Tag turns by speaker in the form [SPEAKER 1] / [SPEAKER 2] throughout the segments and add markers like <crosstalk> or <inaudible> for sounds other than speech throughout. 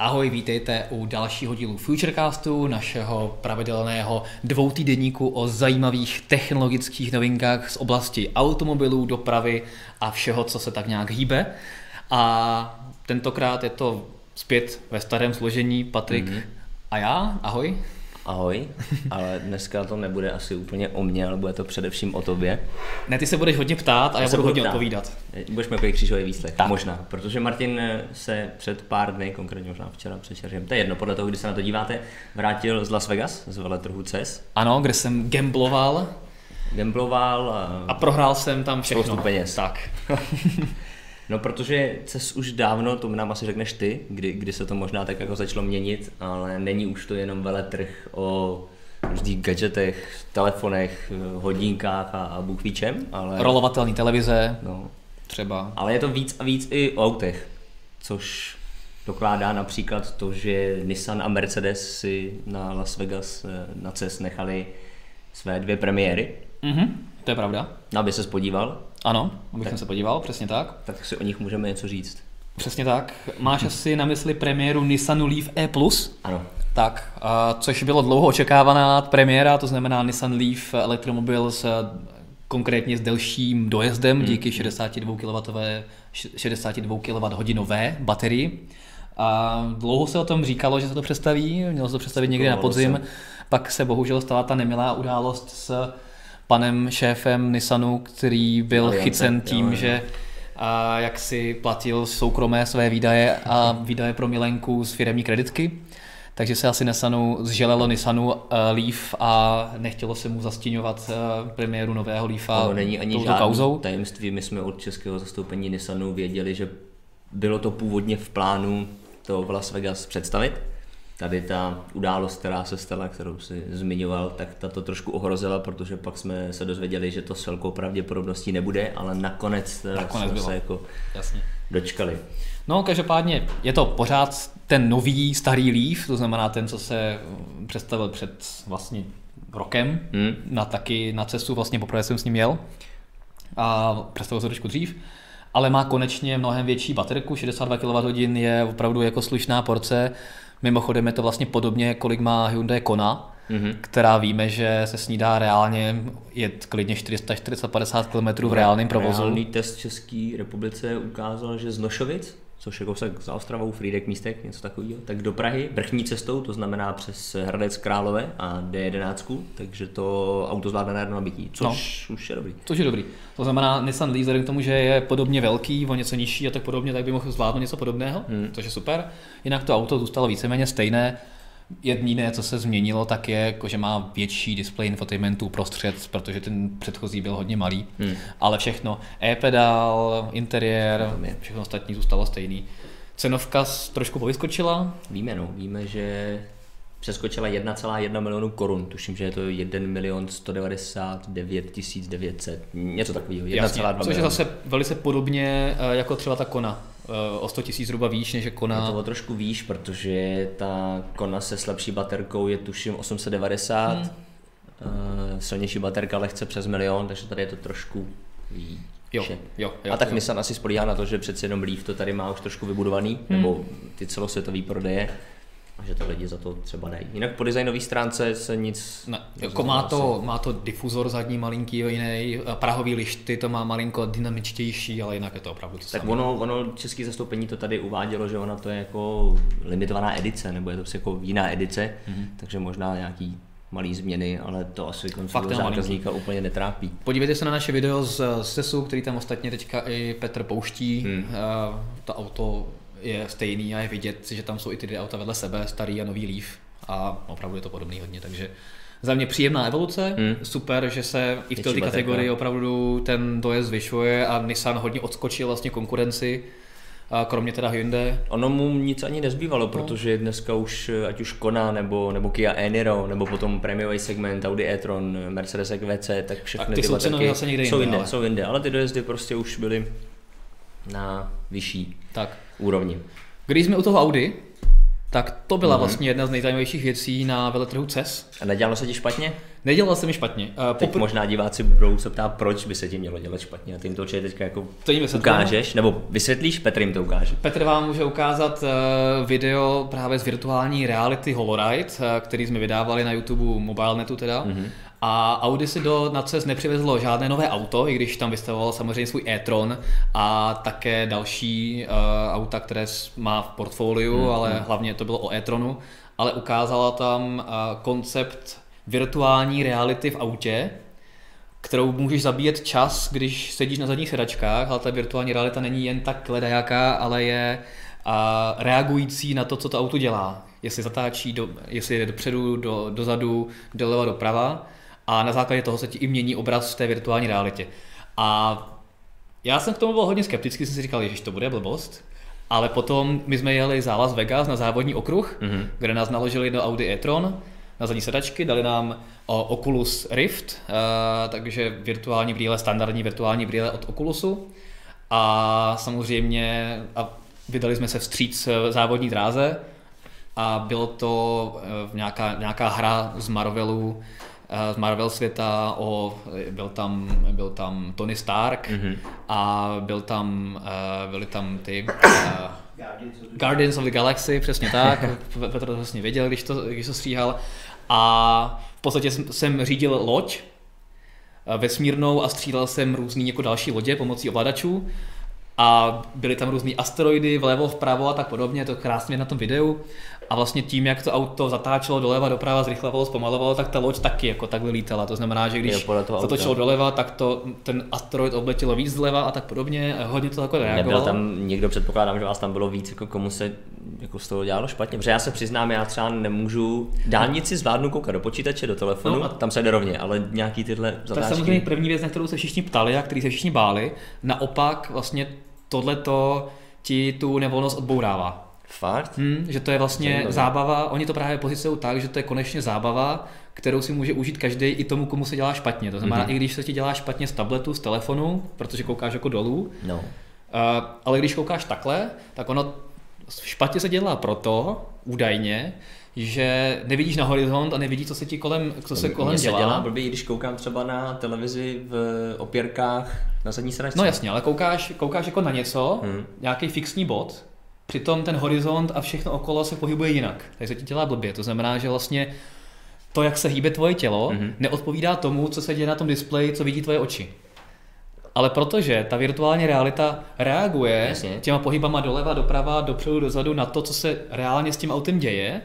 [SPEAKER 1] Ahoj, vítejte u dalšího dílu Futurecastu, našeho pravidelného dvoutýdenníku o zajímavých technologických novinkách z oblasti automobilů, dopravy a všeho, co se tak nějak hýbe. A tentokrát je to zpět ve starém složení Patrik mm-hmm. a já. Ahoj.
[SPEAKER 2] Ahoj, ale dneska to nebude asi úplně o mně, ale bude to především o tobě.
[SPEAKER 1] Ne, ty se budeš hodně ptát a já, já budu hodně ptát. odpovídat.
[SPEAKER 2] Budeš mi křížový výslech, tak. možná, protože Martin se před pár dny, konkrétně možná včera přečeržím, to je jedno, podle toho, kdy se na to díváte, vrátil z Las Vegas, z veletrhu CES.
[SPEAKER 1] Ano, kde jsem gambloval.
[SPEAKER 2] Gambloval. A,
[SPEAKER 1] a prohrál jsem tam všechno.
[SPEAKER 2] Spoustu peněz.
[SPEAKER 1] Tak. <laughs>
[SPEAKER 2] No protože CES už dávno, to nám asi řekneš ty, kdy, kdy se to možná tak jako začalo měnit, ale není už to jenom veletrh o různých gadgetech, telefonech, hodinkách a, a bůh ví čem, ale...
[SPEAKER 1] Rolovatelný televize, no. třeba.
[SPEAKER 2] Ale je to víc a víc i o autech, což dokládá například to, že Nissan a Mercedes si na Las Vegas eh, na CES nechali své dvě premiéry.
[SPEAKER 1] Mhm, to je pravda.
[SPEAKER 2] Aby se spodíval.
[SPEAKER 1] Ano, abych tak, se podíval, přesně tak.
[SPEAKER 2] Tak si o nich můžeme něco říct.
[SPEAKER 1] Přesně tak. Máš asi na mysli premiéru Nissanu Leaf E+.
[SPEAKER 2] Ano.
[SPEAKER 1] Tak, což bylo dlouho očekávaná premiéra, to znamená Nissan Leaf elektromobil s konkrétně s delším dojezdem hmm. díky 62 kW, 62 kWh baterii. A dlouho se o tom říkalo, že se to představí, mělo se to představit někdy na podzim, pak se bohužel stala ta nemilá událost s panem šéfem Nissanu, který byl Aliance, chycen tím, jo, jo. že a jak si platil soukromé své výdaje a výdaje pro milenku z firemní kreditky. Takže se asi Nissanu zželelo Nissanu uh, Leaf a nechtělo se mu zastíňovat uh, premiéru nového Leafa
[SPEAKER 2] To není ani žádný kauzou. tajemství. My jsme od českého zastoupení Nissanu věděli, že bylo to původně v plánu to v Las Vegas představit tady ta událost, která se stala, kterou si zmiňoval, tak ta to trošku ohrozila, protože pak jsme se dozvěděli, že to s velkou pravděpodobností nebude, ale nakonec, nakonec jsme bylo. se jako Jasně. dočkali.
[SPEAKER 1] No, každopádně je to pořád ten nový starý Leaf, to znamená ten, co se představil před vlastně rokem, hmm. na taky na cestu, vlastně poprvé jsem s ním jel a představil se trošku dřív ale má konečně mnohem větší baterku, 62 kWh je opravdu jako slušná porce, Mimochodem je to vlastně podobně, kolik má Hyundai Kona, mm-hmm. která víme, že se snídá reálně jet klidně 400-450 km v reálném provozu.
[SPEAKER 2] Reálný test České republice ukázal, že z Nošovic což je kousek za Ostravou, Frýdek místek, něco takového, tak do Prahy vrchní cestou, to znamená přes Hradec Králové a D11, takže to auto zvládne na jedno nabití, což no, už je dobrý.
[SPEAKER 1] Což je dobrý. To znamená Nissan Leaf, k tomu, že je podobně velký, o něco nižší a tak podobně, tak by mohl zvládnout něco podobného, hmm. což je super. Jinak to auto zůstalo víceméně stejné, Jediné, co se změnilo, tak je, jako, že má větší display infotainmentu prostřed, protože ten předchozí byl hodně malý. Hmm. Ale všechno, e-pedál, interiér, všechno ostatní zůstalo stejný. Cenovka trošku povyskočila.
[SPEAKER 2] Víme, no, víme, že přeskočila 1,1 milionu korun, tuším, že je to 1 milion 199 900, něco takového, 1,2
[SPEAKER 1] Což je zase velice podobně eh, jako třeba ta Kona, Eh, o 100 tisíc zhruba výš než je Kona.
[SPEAKER 2] Je to o trošku výš, protože ta Kona se slabší baterkou je tuším 890, hmm. uh, silnější baterka lehce přes milion, takže tady je to trošku výš.
[SPEAKER 1] Jo, jo, jo,
[SPEAKER 2] a tak
[SPEAKER 1] jo.
[SPEAKER 2] Nissan asi spolíhá na to, že přeci jenom Leaf to tady má už trošku vybudovaný, hmm. nebo ty celosvětové prodeje že to lidi za to třeba dají. Jinak po designové stránce se nic...
[SPEAKER 1] Ne, jako má to, má to difuzor zadní malinký jiný, prahový lišty to má malinko dynamičtější, ale jinak je to opravdu to
[SPEAKER 2] Tak ono, ono české zastoupení to tady uvádělo, že ona to je jako limitovaná edice, nebo je to prostě jako jiná edice, mm-hmm. takže možná nějaký malý změny, ale to asi koncového zákazníka malinký. úplně netrápí.
[SPEAKER 1] Podívejte se na naše video z SESu, který tam ostatně teďka i Petr pouští. Hmm. To auto je stejný a je vidět, že tam jsou i ty dvě auta vedle sebe, starý a nový Leaf a opravdu je to podobný hodně, takže za mě příjemná evoluce, hmm. super, že se i v této kategorii opravdu ten dojezd zvyšuje a Nissan hodně odskočil vlastně konkurenci, a kromě teda Hyundai.
[SPEAKER 2] Ono mu nic ani nezbývalo, no. protože dneska už, ať už Kona, nebo, nebo Kia e-Niro, nebo potom prémiový segment Audi e-tron, Mercedes EQC, tak všechny tak
[SPEAKER 1] ty, ty jsou cenově zase někde
[SPEAKER 2] jsou jinde, ale... jsou jinde, ale ty dojezdy prostě už byly na vyšší tak. úrovni.
[SPEAKER 1] Když jsme u toho Audi, tak to byla mm-hmm. vlastně jedna z nejzajímavějších věcí na veletrhu CES.
[SPEAKER 2] A nedělalo se ti špatně?
[SPEAKER 1] Nedělalo se mi špatně.
[SPEAKER 2] Uh, Teď popr- možná diváci budou se ptát, proč by se ti mělo dělat špatně. A ty jim to určitě teďka jako to jim ukážeš, nebo vysvětlíš, Petr jim to ukáže.
[SPEAKER 1] Petr vám může ukázat uh, video právě z virtuální reality Holoride, uh, který jsme vydávali na YouTube MobileNetu teda. Mm-hmm. A Audi si do na CES nepřivezlo žádné nové auto, i když tam vystavoval samozřejmě svůj e-tron a také další uh, auta, které má v portfoliu, mm, ale mm. hlavně to bylo o e-tronu. Ale ukázala tam uh, koncept virtuální reality v autě, kterou můžeš zabíjet čas, když sedíš na zadních sedačkách, ale ta virtuální realita není jen tak ledajaká, ale je a reagující na to, co to auto dělá. Jestli zatáčí, do, jestli jde dopředu, do, dozadu, doleva, doprava a na základě toho se ti i mění obraz v té virtuální realitě. A já jsem k tomu byl hodně skeptický, jsem si říkal, že to bude blbost, ale potom my jsme jeli za Las Vegas na závodní okruh, mm-hmm. kde nás naložili do Audi e-tron na zadní sedačky, dali nám Oculus Rift, uh, takže virtuální brýle, standardní virtuální brýle od Oculusu a samozřejmě a vydali jsme se vstříc závodní dráze a bylo to uh, nějaká, nějaká hra z Marvelu, z Marvel světa, o, byl, tam, byl tam Tony Stark mm-hmm. a byl tam, uh, byly tam ty uh, Guardians of the Galaxy, přesně tak, <laughs> Petr to vlastně věděl, když to, když to stříhal a v podstatě jsem, jsem řídil loď vesmírnou a střílel jsem různý jako další lodě pomocí ovladačů a byly tam různý asteroidy vlevo, vpravo a tak podobně, to krásně na tom videu. A vlastně tím, jak to auto zatáčelo doleva, doprava, zrychlovalo, zpomalovalo, tak ta loď taky jako takhle lítala. To znamená, že když zatočilo doleva, tak to ten asteroid obletělo víc zleva a tak podobně. A hodně to jako reagovalo.
[SPEAKER 2] Nebyl tam někdo, předpokládám, že vás tam bylo víc, jako komu se jako z toho dělalo špatně. Protože já se přiznám, já třeba nemůžu dálnici zvládnu koukat do počítače, do telefonu, no a tam se jde rovně, ale nějaký tyhle zatáčky.
[SPEAKER 1] To je samozřejmě první věc, na kterou se všichni ptali a který se všichni báli. Naopak vlastně tohleto ti tu nevolnost odbourává.
[SPEAKER 2] Fakt?
[SPEAKER 1] Hmm, že to je vlastně Zajímavé. zábava, oni to právě poziciují tak, že to je konečně zábava, kterou si může užít každý i tomu, komu se dělá špatně. To znamená, mm-hmm. i když se ti dělá špatně z tabletu, z telefonu, protože koukáš jako dolů,
[SPEAKER 2] no. uh,
[SPEAKER 1] ale když koukáš takhle, tak ono špatně se dělá proto, údajně, že nevidíš na horizont a nevidíš, co se ti kolem, co se kolem
[SPEAKER 2] Mně
[SPEAKER 1] dělá.
[SPEAKER 2] se dělá blbý, když koukám třeba na televizi v opěrkách na zadní sedačce.
[SPEAKER 1] No jasně, ale koukáš, koukáš jako na něco, hmm. nějaký fixní bod, přitom ten horizont a všechno okolo se pohybuje jinak. Takže se ti dělá blbě. To znamená, že vlastně to, jak se hýbe tvoje tělo, hmm neodpovídá tomu, co se děje na tom displeji, co vidí tvoje oči. Ale protože ta virtuální realita reaguje Jasně. těma pohybama doleva, doprava, dopředu, dozadu na to, co se reálně s tím autem děje,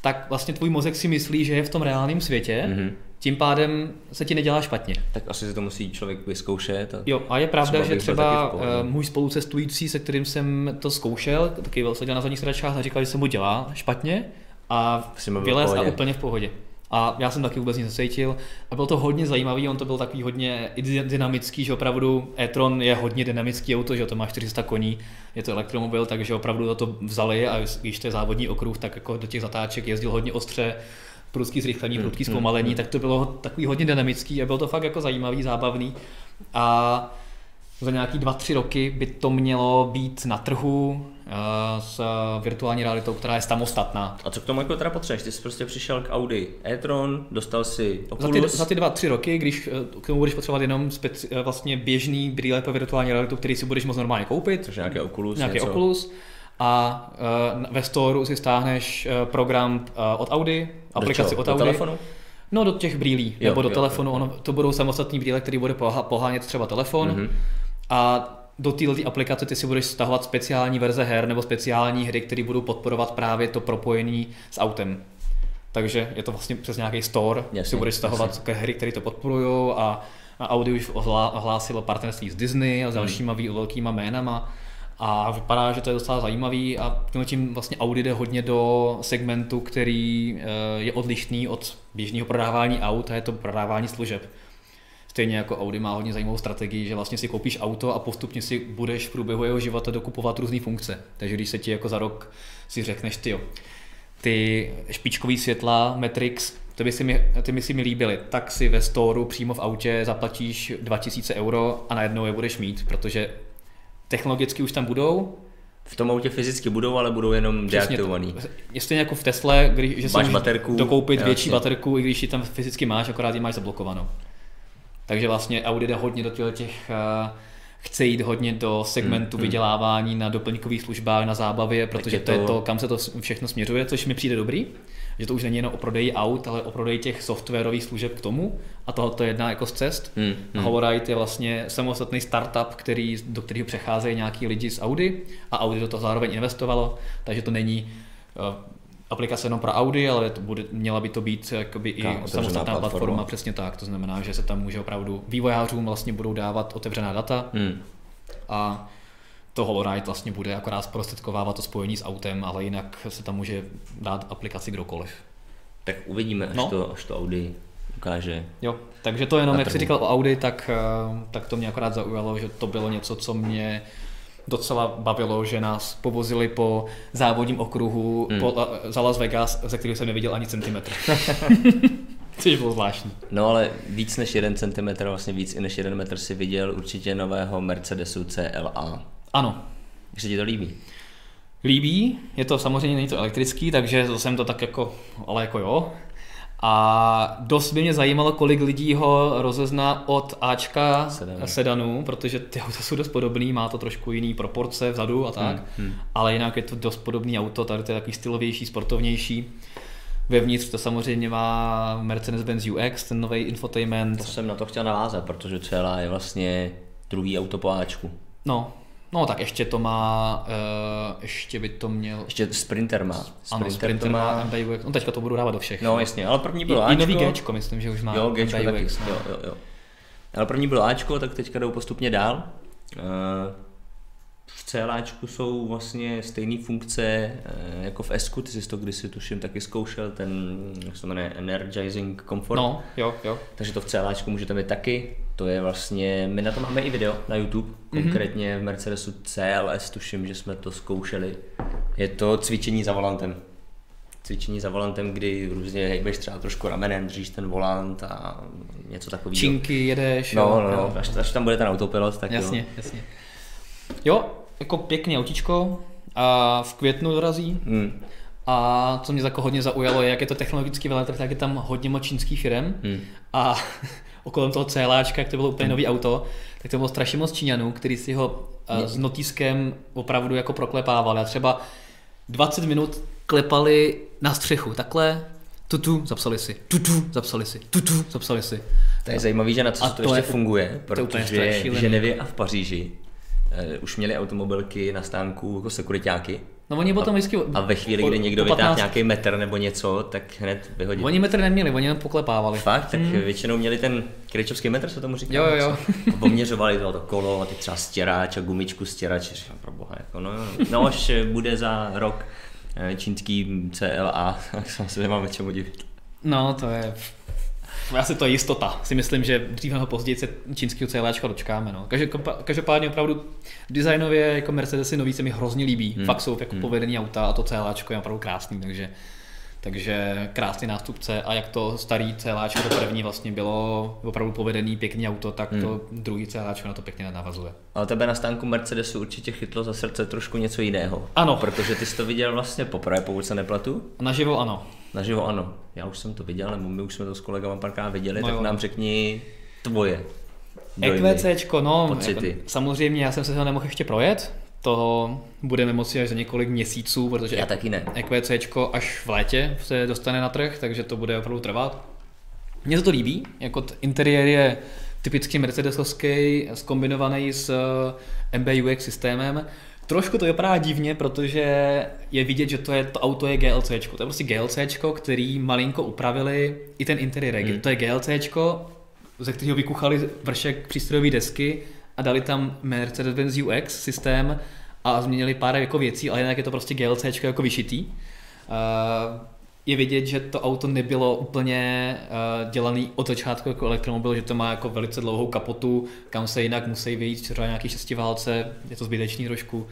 [SPEAKER 1] tak vlastně tvůj mozek si myslí, že je v tom reálném světě, mm-hmm. Tím pádem se ti nedělá špatně.
[SPEAKER 2] Tak asi se to musí člověk vyzkoušet. A
[SPEAKER 1] jo, a je pravda, že třeba uh, můj spolucestující, se kterým jsem to zkoušel, taky seděl na zadních sedačkách a říkal, že se mu dělá špatně a vylez a úplně v pohodě. A já jsem taky vůbec nic necítil. A bylo to hodně zajímavý, on to byl takový hodně dynamický, že opravdu e-tron je hodně dynamický auto, že to má 400 koní, je to elektromobil, takže opravdu to vzali a když to je závodní okruh, tak jako do těch zatáček jezdil hodně ostře, prudký zrychlení, prudký hmm, hmm, zpomalení, hmm. tak to bylo takový hodně dynamický a bylo to fakt jako zajímavý, zábavný. A za nějaký dva, tři roky by to mělo být na trhu uh, s virtuální realitou, která je samostatná.
[SPEAKER 2] A co k tomu jako teda potřebuješ? Ty jsi prostě přišel k Audi e-tron, dostal si Oculus.
[SPEAKER 1] Za ty, za ty dva, tři roky, když eh, k tomu budeš potřebovat jenom speci, eh, vlastně běžný brýle pro virtuální realitu, který si budeš moct normálně koupit.
[SPEAKER 2] Což nějaký Oculus.
[SPEAKER 1] Nějaký něco. Oculus. A uh, ve store si stáhneš uh, program uh, od Audi, aplikaci od Audi. Do telefonu? No do těch brýlí, jo, nebo do jo, telefonu, jo, jo. Ono, to budou samostatní brýle, které bude pohánět třeba telefon. Mm-hmm a do této aplikace ty si budeš stahovat speciální verze her nebo speciální hry, které budou podporovat právě to propojení s autem. Takže je to vlastně přes nějaký store, jasně, si budeš stahovat jasně. hry, které to podporují a, a Audi už ohlásilo partnerství s Disney a s hmm. dalšíma hmm. velkýma jménama a vypadá, že to je docela zajímavý a tím vlastně Audi jde hodně do segmentu, který eh, je odlišný od běžného prodávání aut a je to prodávání služeb. Stejně jako Audi má hodně zajímavou strategii, že vlastně si koupíš auto a postupně si budeš v průběhu jeho života dokupovat různé funkce. Takže když se ti jako za rok si řekneš, ty jo, ty špičkový světla Matrix, to by si mi, ty by si mi líbily, tak si ve storu přímo v autě zaplatíš 2000 euro a najednou je budeš mít, protože technologicky už tam budou,
[SPEAKER 2] v tom autě fyzicky budou, ale budou jenom deaktivovaný.
[SPEAKER 1] Jestli jako v Tesle, když, že
[SPEAKER 2] máš baterku,
[SPEAKER 1] dokoupit větší baterku, i když ji tam fyzicky máš, akorát ji máš zablokovanou. Takže vlastně Audi jde hodně do těch, uh, chce jít hodně do segmentu hmm, hmm. vydělávání na doplňkových službách, na zábavě, protože je to... to je to, kam se to všechno směřuje, což mi přijde dobrý že to už není jenom o prodeji aut, ale o prodeji těch softwarových služeb k tomu a tohle je jedna jako z cest. Hmm, hmm. Holoride je vlastně samostatný startup, který, do kterého přecházejí nějaký lidi z Audi a Audi do toho zároveň investovalo, takže to není uh, aplikace jenom pro Audi, ale to bude, měla by to být jakoby i samostatná platforma. platforma, přesně tak. To znamená, že se tam může opravdu vývojářům vlastně budou dávat otevřená data hmm. a to HoloRide vlastně bude akorát zprostředkovávat to spojení s autem, ale jinak se tam může dát aplikaci kdokoliv.
[SPEAKER 2] Tak uvidíme, až, no. to, až to Audi ukáže.
[SPEAKER 1] Jo, takže to jenom, jak jsi říkal o Audi, tak, eh, tak to mě akorát zaujalo, že to bylo něco, co mě docela bavilo, že nás povozili po závodním okruhu hmm. po, za Las Vegas, ze kterého jsem neviděl ani centimetr. <laughs> Což bylo zvláštní.
[SPEAKER 2] No ale víc než jeden centimetr, vlastně víc i než jeden metr si viděl určitě nového Mercedesu CLA.
[SPEAKER 1] Ano.
[SPEAKER 2] Jak se ti to líbí?
[SPEAKER 1] Líbí, je to samozřejmě není to elektrický, takže to jsem to tak jako, ale jako jo. A dost by mě zajímalo, kolik lidí ho rozezná od Ačka sedanu, sedanu protože ty auta jsou dost podobný, má to trošku jiný proporce vzadu a tak, hmm, hmm. ale jinak je to dost podobný auto, tady to je takový stylovější, sportovnější. Vevnitř to samozřejmě má Mercedes-Benz UX, ten nový infotainment.
[SPEAKER 2] To jsem na to chtěl navázat, protože celá je vlastně druhý auto po Ačku.
[SPEAKER 1] No, No tak ještě to má, uh, ještě by to měl...
[SPEAKER 2] Ještě Sprinter má.
[SPEAKER 1] Sprinter ano, Sprinter má MBUX, no teďka to budu dávat do všech.
[SPEAKER 2] No jasně, ale první bylo
[SPEAKER 1] I, Ačko. I nový Gčko, myslím, že už má
[SPEAKER 2] jo, Gčko MBUX. Taky. No. Jo, jo, jo. Ale první bylo Ačko, tak teďka jdou postupně dál. Uh, v CLAčku jsou vlastně stejné funkce eh, jako v S, ty jsi to kdysi tuším taky zkoušel, ten, jak se to jmenuje, Energizing Comfort.
[SPEAKER 1] No, jo, jo.
[SPEAKER 2] Takže to v CLAčku můžete mít taky. To je vlastně, my na to máme i video na YouTube, mm-hmm. konkrétně v Mercedesu CLS, tuším, že jsme to zkoušeli. Je to cvičení za volantem. Cvičení za volantem, kdy různě hejbeš třeba trošku ramenem, držíš ten volant a něco takového.
[SPEAKER 1] Činky jedeš.
[SPEAKER 2] No, no, no, až, až tam bude ten autopilot, tak
[SPEAKER 1] Jasně, jo. jasně. Jo, jako pěkný autičko a v květnu dorazí. Hmm. A co mě jako hodně zaujalo je, jak je to technologický veletrh, tak je tam hodně moc čínských firm. Hmm. A <laughs> okolo toho CLáčka, jak to bylo úplně nový auto, tak to bylo strašně moc Číňanů, který si ho hmm. s notískem opravdu jako proklepávali. A třeba 20 minut klepali na střechu, takhle, tutu, zapsali si, tutu, zapsali si, tutu, zapsali si.
[SPEAKER 2] To je zajímavé, že na co to, to ještě je, funguje, protože v Ženevě a v Paříži uh, už měli automobilky na stánku jako sekuritáky.
[SPEAKER 1] No oni potom vždycky...
[SPEAKER 2] A ve chvíli, kdy někdo vytáhl nějaký metr nebo něco, tak hned vyhodili.
[SPEAKER 1] Oni metr neměli, oni jen poklepávali.
[SPEAKER 2] Fakt? Tak hmm. většinou měli ten kryčovský metr, se tomu říká.
[SPEAKER 1] Jo, jo, jo.
[SPEAKER 2] A poměřovali to, to kolo a ty třeba stěrač a gumičku stěrač. Říkám, pro boha, jako no, no až bude za rok eh, čínský CLA, <laughs> tak se asi nemám čemu divit.
[SPEAKER 1] No, to je asi to je jistota. Si myslím, že dřív nebo později se čínského CLčka dočkáme. No. Každopádně opravdu designově jako Mercedesy nový se mi hrozně líbí. Hmm. Fakt jsou jako hmm. povedený auta a to CLčko je opravdu krásný, takže takže krásný nástupce a jak to starý CLáčko, to první vlastně bylo opravdu povedený, pěkný auto, tak to hmm. druhý CLáčko na to pěkně navazuje.
[SPEAKER 2] Ale tebe na stánku Mercedesu určitě chytlo za srdce trošku něco jiného.
[SPEAKER 1] Ano.
[SPEAKER 2] Protože ty jsi to viděl vlastně poprvé, pokud se neplatu?
[SPEAKER 1] Naživo ano.
[SPEAKER 2] Naživo ano. Já už jsem to viděl, nebo my už jsme to s kolegama párkrát viděli, no tak jo. nám řekni tvoje.
[SPEAKER 1] EQCčko, no, pocity. Jako, samozřejmě já jsem se ho nemohl ještě projet, toho budeme moci až za několik měsíců, protože
[SPEAKER 2] Já taky ne.
[SPEAKER 1] EQCčko až v létě se dostane na trh, takže to bude opravdu trvat. Mně se to líbí, jako interiér je typicky mercedesovský, skombinovaný s eh, MBUX systémem. Trošku to vypadá divně, protože je vidět, že to, je, to auto je GLC. To je prostě GLC, který malinko upravili i ten interiér. Hmm. To je GLC, ze kterého vykuchali vršek přístrojové desky a dali tam Mercedes-Benz UX systém a změnili pár jako věcí, ale jinak je to prostě GLC jako vyšitý. Uh, je vidět, že to auto nebylo úplně uh, dělaný od začátku jako elektromobil, že to má jako velice dlouhou kapotu, kam se jinak musí vyjít třeba nějaký šestiválce, je to zbytečný trošku. Uh,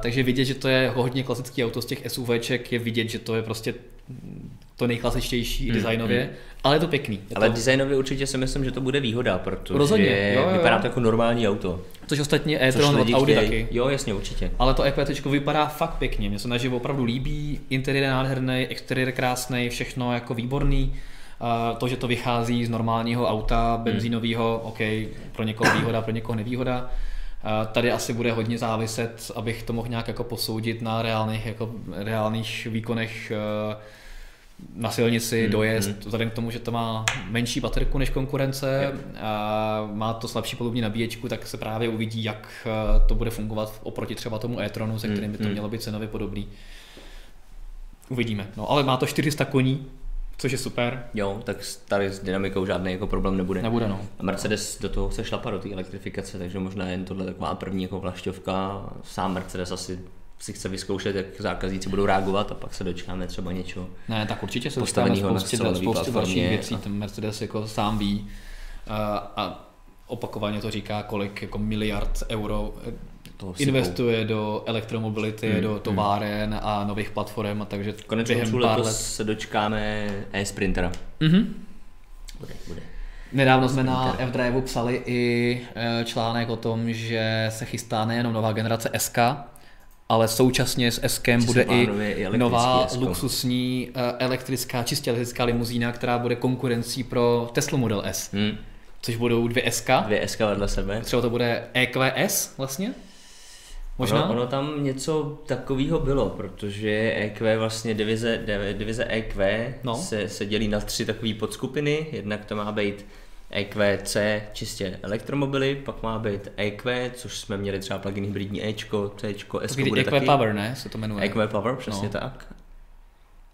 [SPEAKER 1] takže vidět, že to je hodně klasický auto z těch SUVček, je vidět, že to je prostě to nejklasičtější
[SPEAKER 2] Hmm,
[SPEAKER 1] designově, ale je to pěkný. Je
[SPEAKER 2] Ale
[SPEAKER 1] to,
[SPEAKER 2] designově určitě si myslím, že to bude výhoda, protože
[SPEAKER 1] Rozhodně, jo, jo, jo.
[SPEAKER 2] vypadá to jako normální auto.
[SPEAKER 1] což ostatně
[SPEAKER 2] Což
[SPEAKER 1] e-tron od Audi
[SPEAKER 2] chtějí.
[SPEAKER 1] taky.
[SPEAKER 2] Jo, jasně, určitě.
[SPEAKER 1] Ale to EQT vypadá fakt pěkně, mně se naživo opravdu líbí, interiér je nádherný, exteriér krásný, všechno jako výborný. To, že to vychází z normálního auta benzínového, OK, pro někoho výhoda, pro někoho nevýhoda. Tady asi bude hodně záviset, abych to mohl nějak jako posoudit na reálných, jako reálných výkonech na silnici,
[SPEAKER 2] Hmm,
[SPEAKER 1] dojezd, vzhledem k tomu, že to má menší baterku než konkurence, a má to slabší palubní nabíječku, tak se právě uvidí, jak eh, to bude fungovat oproti třeba tomu e-tronu, se kterým by to
[SPEAKER 2] hmm.
[SPEAKER 1] mělo být cenově podobný. Uvidíme. No, ale má to 400 koní, což je super.
[SPEAKER 2] Jo, tak tady s dynamikou žádný jako problém nebude.
[SPEAKER 1] Nebude, no.
[SPEAKER 2] A Mercedes do toho chce šlapat do té elektrifikace, takže možná jen tohle taková první jako vlašťovka. Sám Mercedes asi si chce vyzkoušet, jak zákazníci budou reagovat a pak se dočkáme třeba něčeho.
[SPEAKER 1] Ne, tak určitě se
[SPEAKER 2] na
[SPEAKER 1] spoustě, spoustě dalších věcí,
[SPEAKER 2] a-
[SPEAKER 1] ten Mercedes jako sám ví a, a opakovaně to říká, kolik jako miliard euro eh,
[SPEAKER 2] sypou.
[SPEAKER 1] investuje do elektromobility,
[SPEAKER 2] Hmm,
[SPEAKER 1] do továren a nových platform, a takže
[SPEAKER 2] Konec
[SPEAKER 1] během pár let.
[SPEAKER 2] se dočkáme e-sprintera.
[SPEAKER 1] Mhm.
[SPEAKER 2] Bude, bude.
[SPEAKER 1] Nedávno jsme na F-Drive psali i eh, článek o tom, že se chystá nejenom nová generace SK, ale současně s SK
[SPEAKER 2] Že se
[SPEAKER 1] bude i
[SPEAKER 2] i
[SPEAKER 1] nová
[SPEAKER 2] S-ko.
[SPEAKER 1] luxusní eh, elektrická, čistě elektrická limuzína, která bude konkurencí pro Tesla Model S,
[SPEAKER 2] Hm.
[SPEAKER 1] což budou dvě SK.
[SPEAKER 2] Dvě SK vedle sebe.
[SPEAKER 1] Třeba to bude EQS vlastně? Možná?
[SPEAKER 2] Ono, ono tam něco takového bylo, protože EQ vlastně divize, div- divize EQ
[SPEAKER 1] No.
[SPEAKER 2] se, se dělí na tři takové podskupiny. Jednak to má být EQC čistě elektromobily, pak má být EQ, což jsme měli třeba plug-in hybridní Ečko, Cčko, S bude
[SPEAKER 1] EQ
[SPEAKER 2] taky.
[SPEAKER 1] Power, ne? Se to jmenuje.
[SPEAKER 2] EQ Power, přesně
[SPEAKER 1] No.
[SPEAKER 2] tak.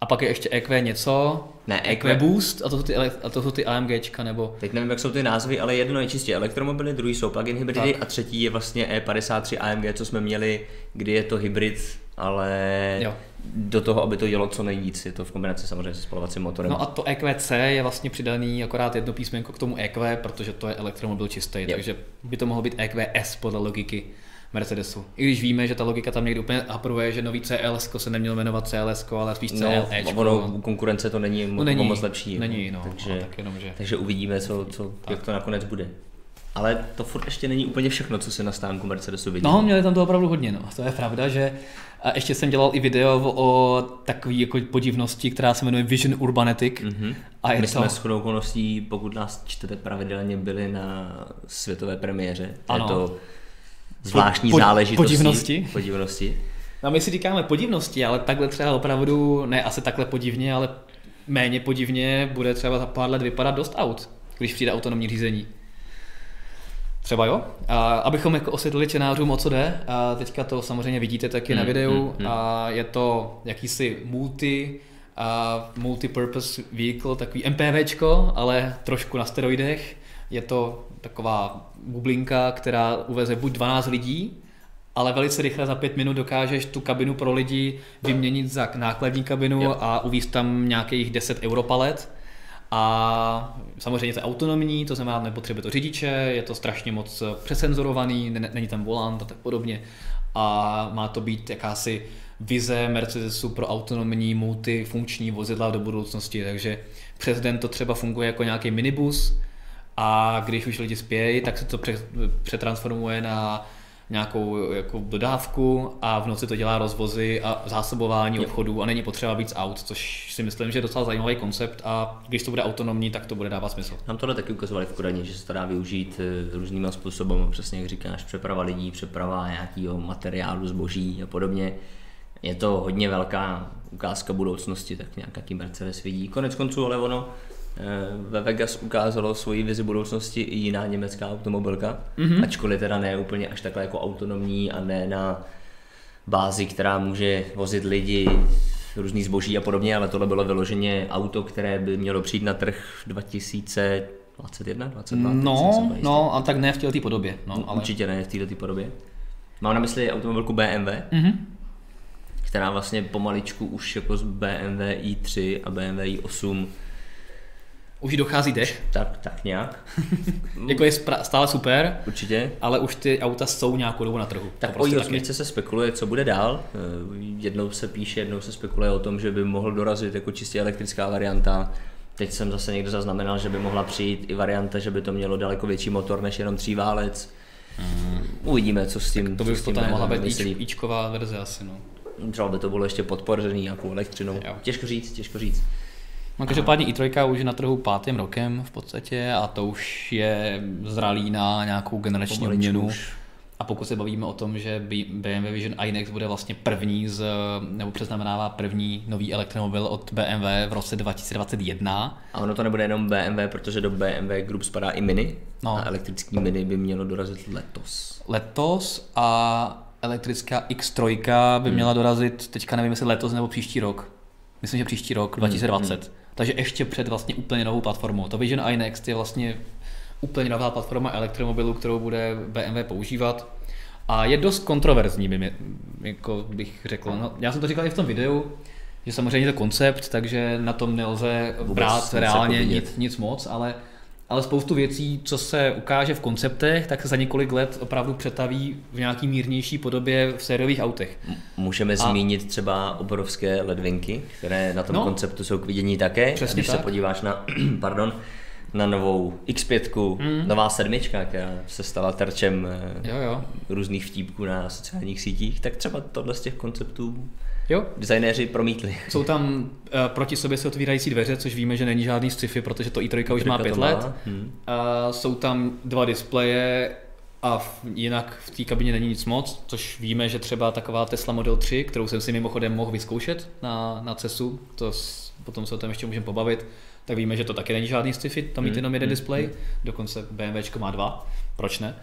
[SPEAKER 1] A pak je ještě EQ něco,
[SPEAKER 2] Ne,
[SPEAKER 1] EQ Boost, a to jsou ty, a to jsou ty AMGčka, nebo...
[SPEAKER 2] Teď nevím, jak jsou ty názvy, ale jedno je čistě elektromobily, druhý jsou plug-in hybridy
[SPEAKER 1] Tak.
[SPEAKER 2] a třetí je vlastně E53 AMG, co jsme měli, kdy je to hybrid, ale
[SPEAKER 1] Jo.
[SPEAKER 2] Do toho, aby to jelo co nejvíc. Je to v kombinaci samozřejmě se spalovacím motorem.
[SPEAKER 1] No a to EQC je vlastně přidaný akorát jedno písmenko k tomu EQ, protože to je elektromobil čistý,
[SPEAKER 2] Jo.
[SPEAKER 1] takže by to mohlo být EQS podle logiky Mercedesu. I když víme, že ta logika tam někdy úplně apruje, že nový CLS se neměl jmenovat CLS, ale spíš
[SPEAKER 2] no,
[SPEAKER 1] CLE.
[SPEAKER 2] ono, u konkurence to není,
[SPEAKER 1] No
[SPEAKER 2] no,
[SPEAKER 1] není,
[SPEAKER 2] moc lepší.
[SPEAKER 1] není, no,
[SPEAKER 2] takže,
[SPEAKER 1] ale tak jenom, že-
[SPEAKER 2] takže uvidíme, co, co, jak to nakonec bude. Ale to furt ještě není úplně všechno, co se na stánku Mercedesu vidí.
[SPEAKER 1] No, měli tam to opravdu hodně, no. To je pravda, že a ještě jsem dělal i video o, takové jako podivnosti, která se jmenuje Vision Urbanetic.
[SPEAKER 2] Mm-hmm.
[SPEAKER 1] A je
[SPEAKER 2] My
[SPEAKER 1] to...
[SPEAKER 2] jsme s chodou okolností, pokud nás čtete pravidelně, byli na světové premiéře.
[SPEAKER 1] Ano.
[SPEAKER 2] Je to zvláštní
[SPEAKER 1] Po- po-
[SPEAKER 2] záležitosti.
[SPEAKER 1] podivnosti.
[SPEAKER 2] Podivnosti.
[SPEAKER 1] No my si říkáme podivnosti, ale takhle třeba opravdu, ne asi takhle podivně, ale méně podivně bude třeba za pár let vypadat dost aut, když přijde autonomní řízení. Třeba jo. A abychom jako osvětlili čenářům, o co jde, a teďka to samozřejmě vidíte taky na
[SPEAKER 2] Hmm,
[SPEAKER 1] videu,
[SPEAKER 2] hmm, hmm.
[SPEAKER 1] a je to jakýsi multi, a multipurpose vehicle, takový MPVčko, ale trošku na steroidech. Je to taková bublinka, která uveze buď 12 lidí, ale velice rychle za pět minut dokážeš tu kabinu pro lidi vyměnit za nákladní kabinu
[SPEAKER 2] Jo.
[SPEAKER 1] a uvízt tam nějakých 10 europalet. A samozřejmě je to autonomní, to znamená, nepotřebuje to řidiče, je to strašně moc přesenzorovaný, ne- není tam volant a tak podobně. A má to být jakási vize Mercedesu pro autonomní multifunkční vozidla do budoucnosti, takže přes den to třeba funguje jako nějaký minibus a když už lidi spějí, tak se to pře- přetransformuje na nějakou jako dodávku a v noci to dělá rozvozy a zásobování
[SPEAKER 2] Jo.
[SPEAKER 1] obchodů a není potřeba víc aut, což si myslím, že je docela zajímavý koncept a když to bude autonomní, tak to bude dávat smysl.
[SPEAKER 2] Nám tohle taky ukazovali v Kodani, že se to dá využít eh, různýma způsoby, přesně jak říkáš, přeprava lidí, přeprava nějakého materiálu, zboží a podobně. Je to hodně velká ukázka budoucnosti, tak nějak jaký Mercedes vidí. Konec konců, ale ono ve Vegas ukázalo svoji vizi budoucnosti i jiná německá automobilka, mm-hmm. ačkoliv teda ne úplně až takhle jako autonomní a ne na bázi, která může vozit lidi, různý zboží a podobně, ale tohle bylo vyloženě auto, které by mělo přijít na trh 2021, 22. teď
[SPEAKER 1] No, no a tak ne v této podobě. No, ale...
[SPEAKER 2] Určitě ne v této podobě. Mám na mysli automobilku BMW,
[SPEAKER 1] Mhm.
[SPEAKER 2] která vlastně pomaličku už jako z BMW i3 a BMW i8
[SPEAKER 1] Už dochází dech.
[SPEAKER 2] Tak, tak nějak. <laughs>
[SPEAKER 1] jako je stále super,
[SPEAKER 2] Určitě.
[SPEAKER 1] ale už ty auta jsou nějakou dobu na trhu.
[SPEAKER 2] Tak
[SPEAKER 1] To
[SPEAKER 2] o
[SPEAKER 1] prostě
[SPEAKER 2] i8 se spekuluje, co bude dál. Eh, Jednou se píše, jednou se spekuluje o tom, že by mohl dorazit jako čistě elektrická varianta. Teď jsem zase někde zaznamenal, že by mohla přijít i varianta, že by to mělo daleko větší motor než jenom tříválec. Uvidíme, co s tím
[SPEAKER 1] To
[SPEAKER 2] co
[SPEAKER 1] by potom mohla být ič, ičková verze asi, no.
[SPEAKER 2] Třeba by to bylo ještě podpořený nějakou elektřinou.
[SPEAKER 1] Jo.
[SPEAKER 2] Těžko říct, těžko říct.
[SPEAKER 1] No každopádně i3 už je na trhu pátým rokem v podstatě a to už je zralý na nějakou generační obměnu. A pokud se bavíme o tom, že BMW Vision iNext bude vlastně první z, nebo přeznamenává první nový elektromobil od BMW v roce 2021,
[SPEAKER 2] A ono to nebude jenom BMW, protože do BMW Group spadá i Mini.
[SPEAKER 1] No.
[SPEAKER 2] A elektrický Mini by mělo dorazit letos.
[SPEAKER 1] letos a elektrická X3 by
[SPEAKER 2] Hmm.
[SPEAKER 1] měla dorazit, teďka nevím, jestli letos nebo příští rok. Myslím, že příští rok, 2020. Takže ještě před vlastně úplně novou platformou. To Vision iNext je vlastně úplně nová platforma elektromobilu, kterou bude BMW používat. A je dost kontroverzní, by jako bych řekl. No, já jsem to říkal i v tom videu, že samozřejmě je to koncept, takže na tom nelze
[SPEAKER 2] Vůbec
[SPEAKER 1] brát reálně
[SPEAKER 2] jako vidět.
[SPEAKER 1] nic, nic moc, ale, ale spoustu věcí, co se ukáže v konceptech, tak se za několik let opravdu přetaví v nějaký mírnější podobě v sériových autech.
[SPEAKER 2] Můžeme
[SPEAKER 1] A-
[SPEAKER 2] zmínit třeba obrovské ledvinky, které na tom
[SPEAKER 1] No.
[SPEAKER 2] konceptu jsou k vidění také.
[SPEAKER 1] Přesně
[SPEAKER 2] když
[SPEAKER 1] tak.
[SPEAKER 2] se podíváš na, <clears throat> pardon, na novou X5, mm. nová sedmička, která se stala terčem eh,
[SPEAKER 1] Jo, jo.
[SPEAKER 2] různých vtípků na sociálních sítích, tak třeba tohle z těch konceptů
[SPEAKER 1] Jo,
[SPEAKER 2] designéři promítli.
[SPEAKER 1] jsou tam uh, proti sobě se otvírající dveře, což víme, že není žádný sci-fi, protože to i3 už má pět
[SPEAKER 2] má,
[SPEAKER 1] let.
[SPEAKER 2] hm.
[SPEAKER 1] A jsou tam dva displeje a v, jinak v té kabině není nic moc, což víme, že třeba taková Tesla Model 3, kterou jsem si mimochodem mohl vyzkoušet na, na CESu, to s, potom se o tom ještě můžeme pobavit, tak víme, že to taky není žádný sci-fi, tam mít
[SPEAKER 2] Hmm,
[SPEAKER 1] jenom jeden
[SPEAKER 2] hmm,
[SPEAKER 1] displej, dokonce BMWčko má dva, proč ne?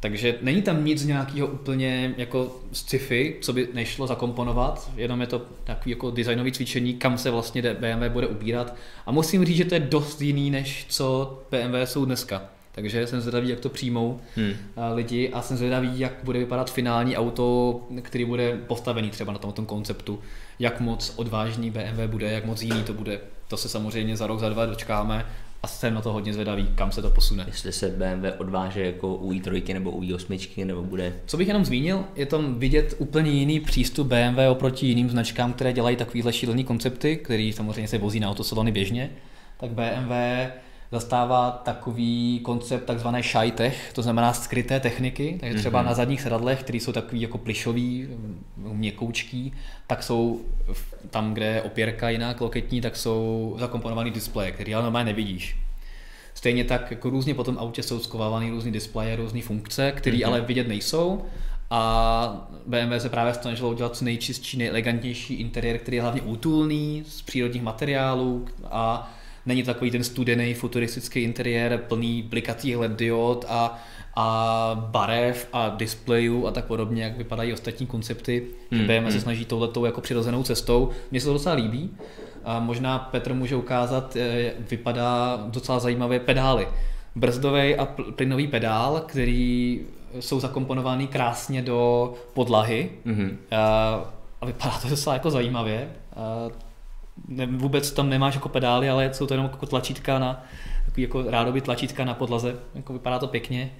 [SPEAKER 1] Takže není tam nic nějakého úplně jako sci-fi, co by nešlo zakomponovat, jenom je to takový jako designový cvičení, kam se vlastně BMW bude ubírat. A musím říct, že to je dost jiný, než co BMW jsou dneska. Takže jsem zvědavý, jak to přijmou
[SPEAKER 2] Hmm.
[SPEAKER 1] a, lidi a jsem zvědavý, jak bude vypadat finální auto, který bude postavený třeba na tom, tom konceptu, jak moc odvážný BMW bude, jak moc jiný to bude. To se samozřejmě za rok, za dva dočkáme a jsem na to hodně zvědavý, kam se to posune.
[SPEAKER 2] Jestli se BMW odváže jako u i3 nebo u i8, nebo bude
[SPEAKER 1] Co bych jenom zmínil, je tam vidět úplně jiný přístup BMW oproti jiným značkám, které dělají takovýhle šílený koncepty, který samozřejmě se vozí na autosalony běžně. Tak BMW zastává takový koncept takzvané shy tech, to znamená skryté techniky, takže třeba
[SPEAKER 2] Mhm.
[SPEAKER 1] na zadních sedadlech, které jsou takový jako plišový, měkoučký, tak jsou tam, kde je opěrka jinak loketní, tak jsou zakomponovaný displeje, který ale normálně nevidíš. Stejně tak jako různě po tom autě jsou skovávány různý displeje, různé funkce, které
[SPEAKER 2] Mhm.
[SPEAKER 1] ale vidět nejsou. A BMW se právě snažilo udělat co nejčistší, nejelegantnější interiér, který je hlavně útulný, z přírodních materiálů a není to takový ten studený futuristický interiér plný blikacích LED diod a, a barev a displejů a tak podobně, jak vypadají ostatní koncepty.
[SPEAKER 2] Hmm,
[SPEAKER 1] Hmm, BMW se
[SPEAKER 2] hmm.
[SPEAKER 1] snaží touhletou jako přirozenou cestou. Mně se to docela líbí. A možná Petr může ukázat, eh, vypadá docela zajímavé pedály. Brzdový a pl- plynový pedál, který jsou zakomponovány krásně do podlahy
[SPEAKER 2] Mhm.
[SPEAKER 1] a, a vypadá to docela jako zajímavě. A ne, vůbec tam nemáš jako pedály, ale jsou to jenom jako tlačítka na, takový jako rádoby tlačítka na podlaze, jako vypadá to pěkně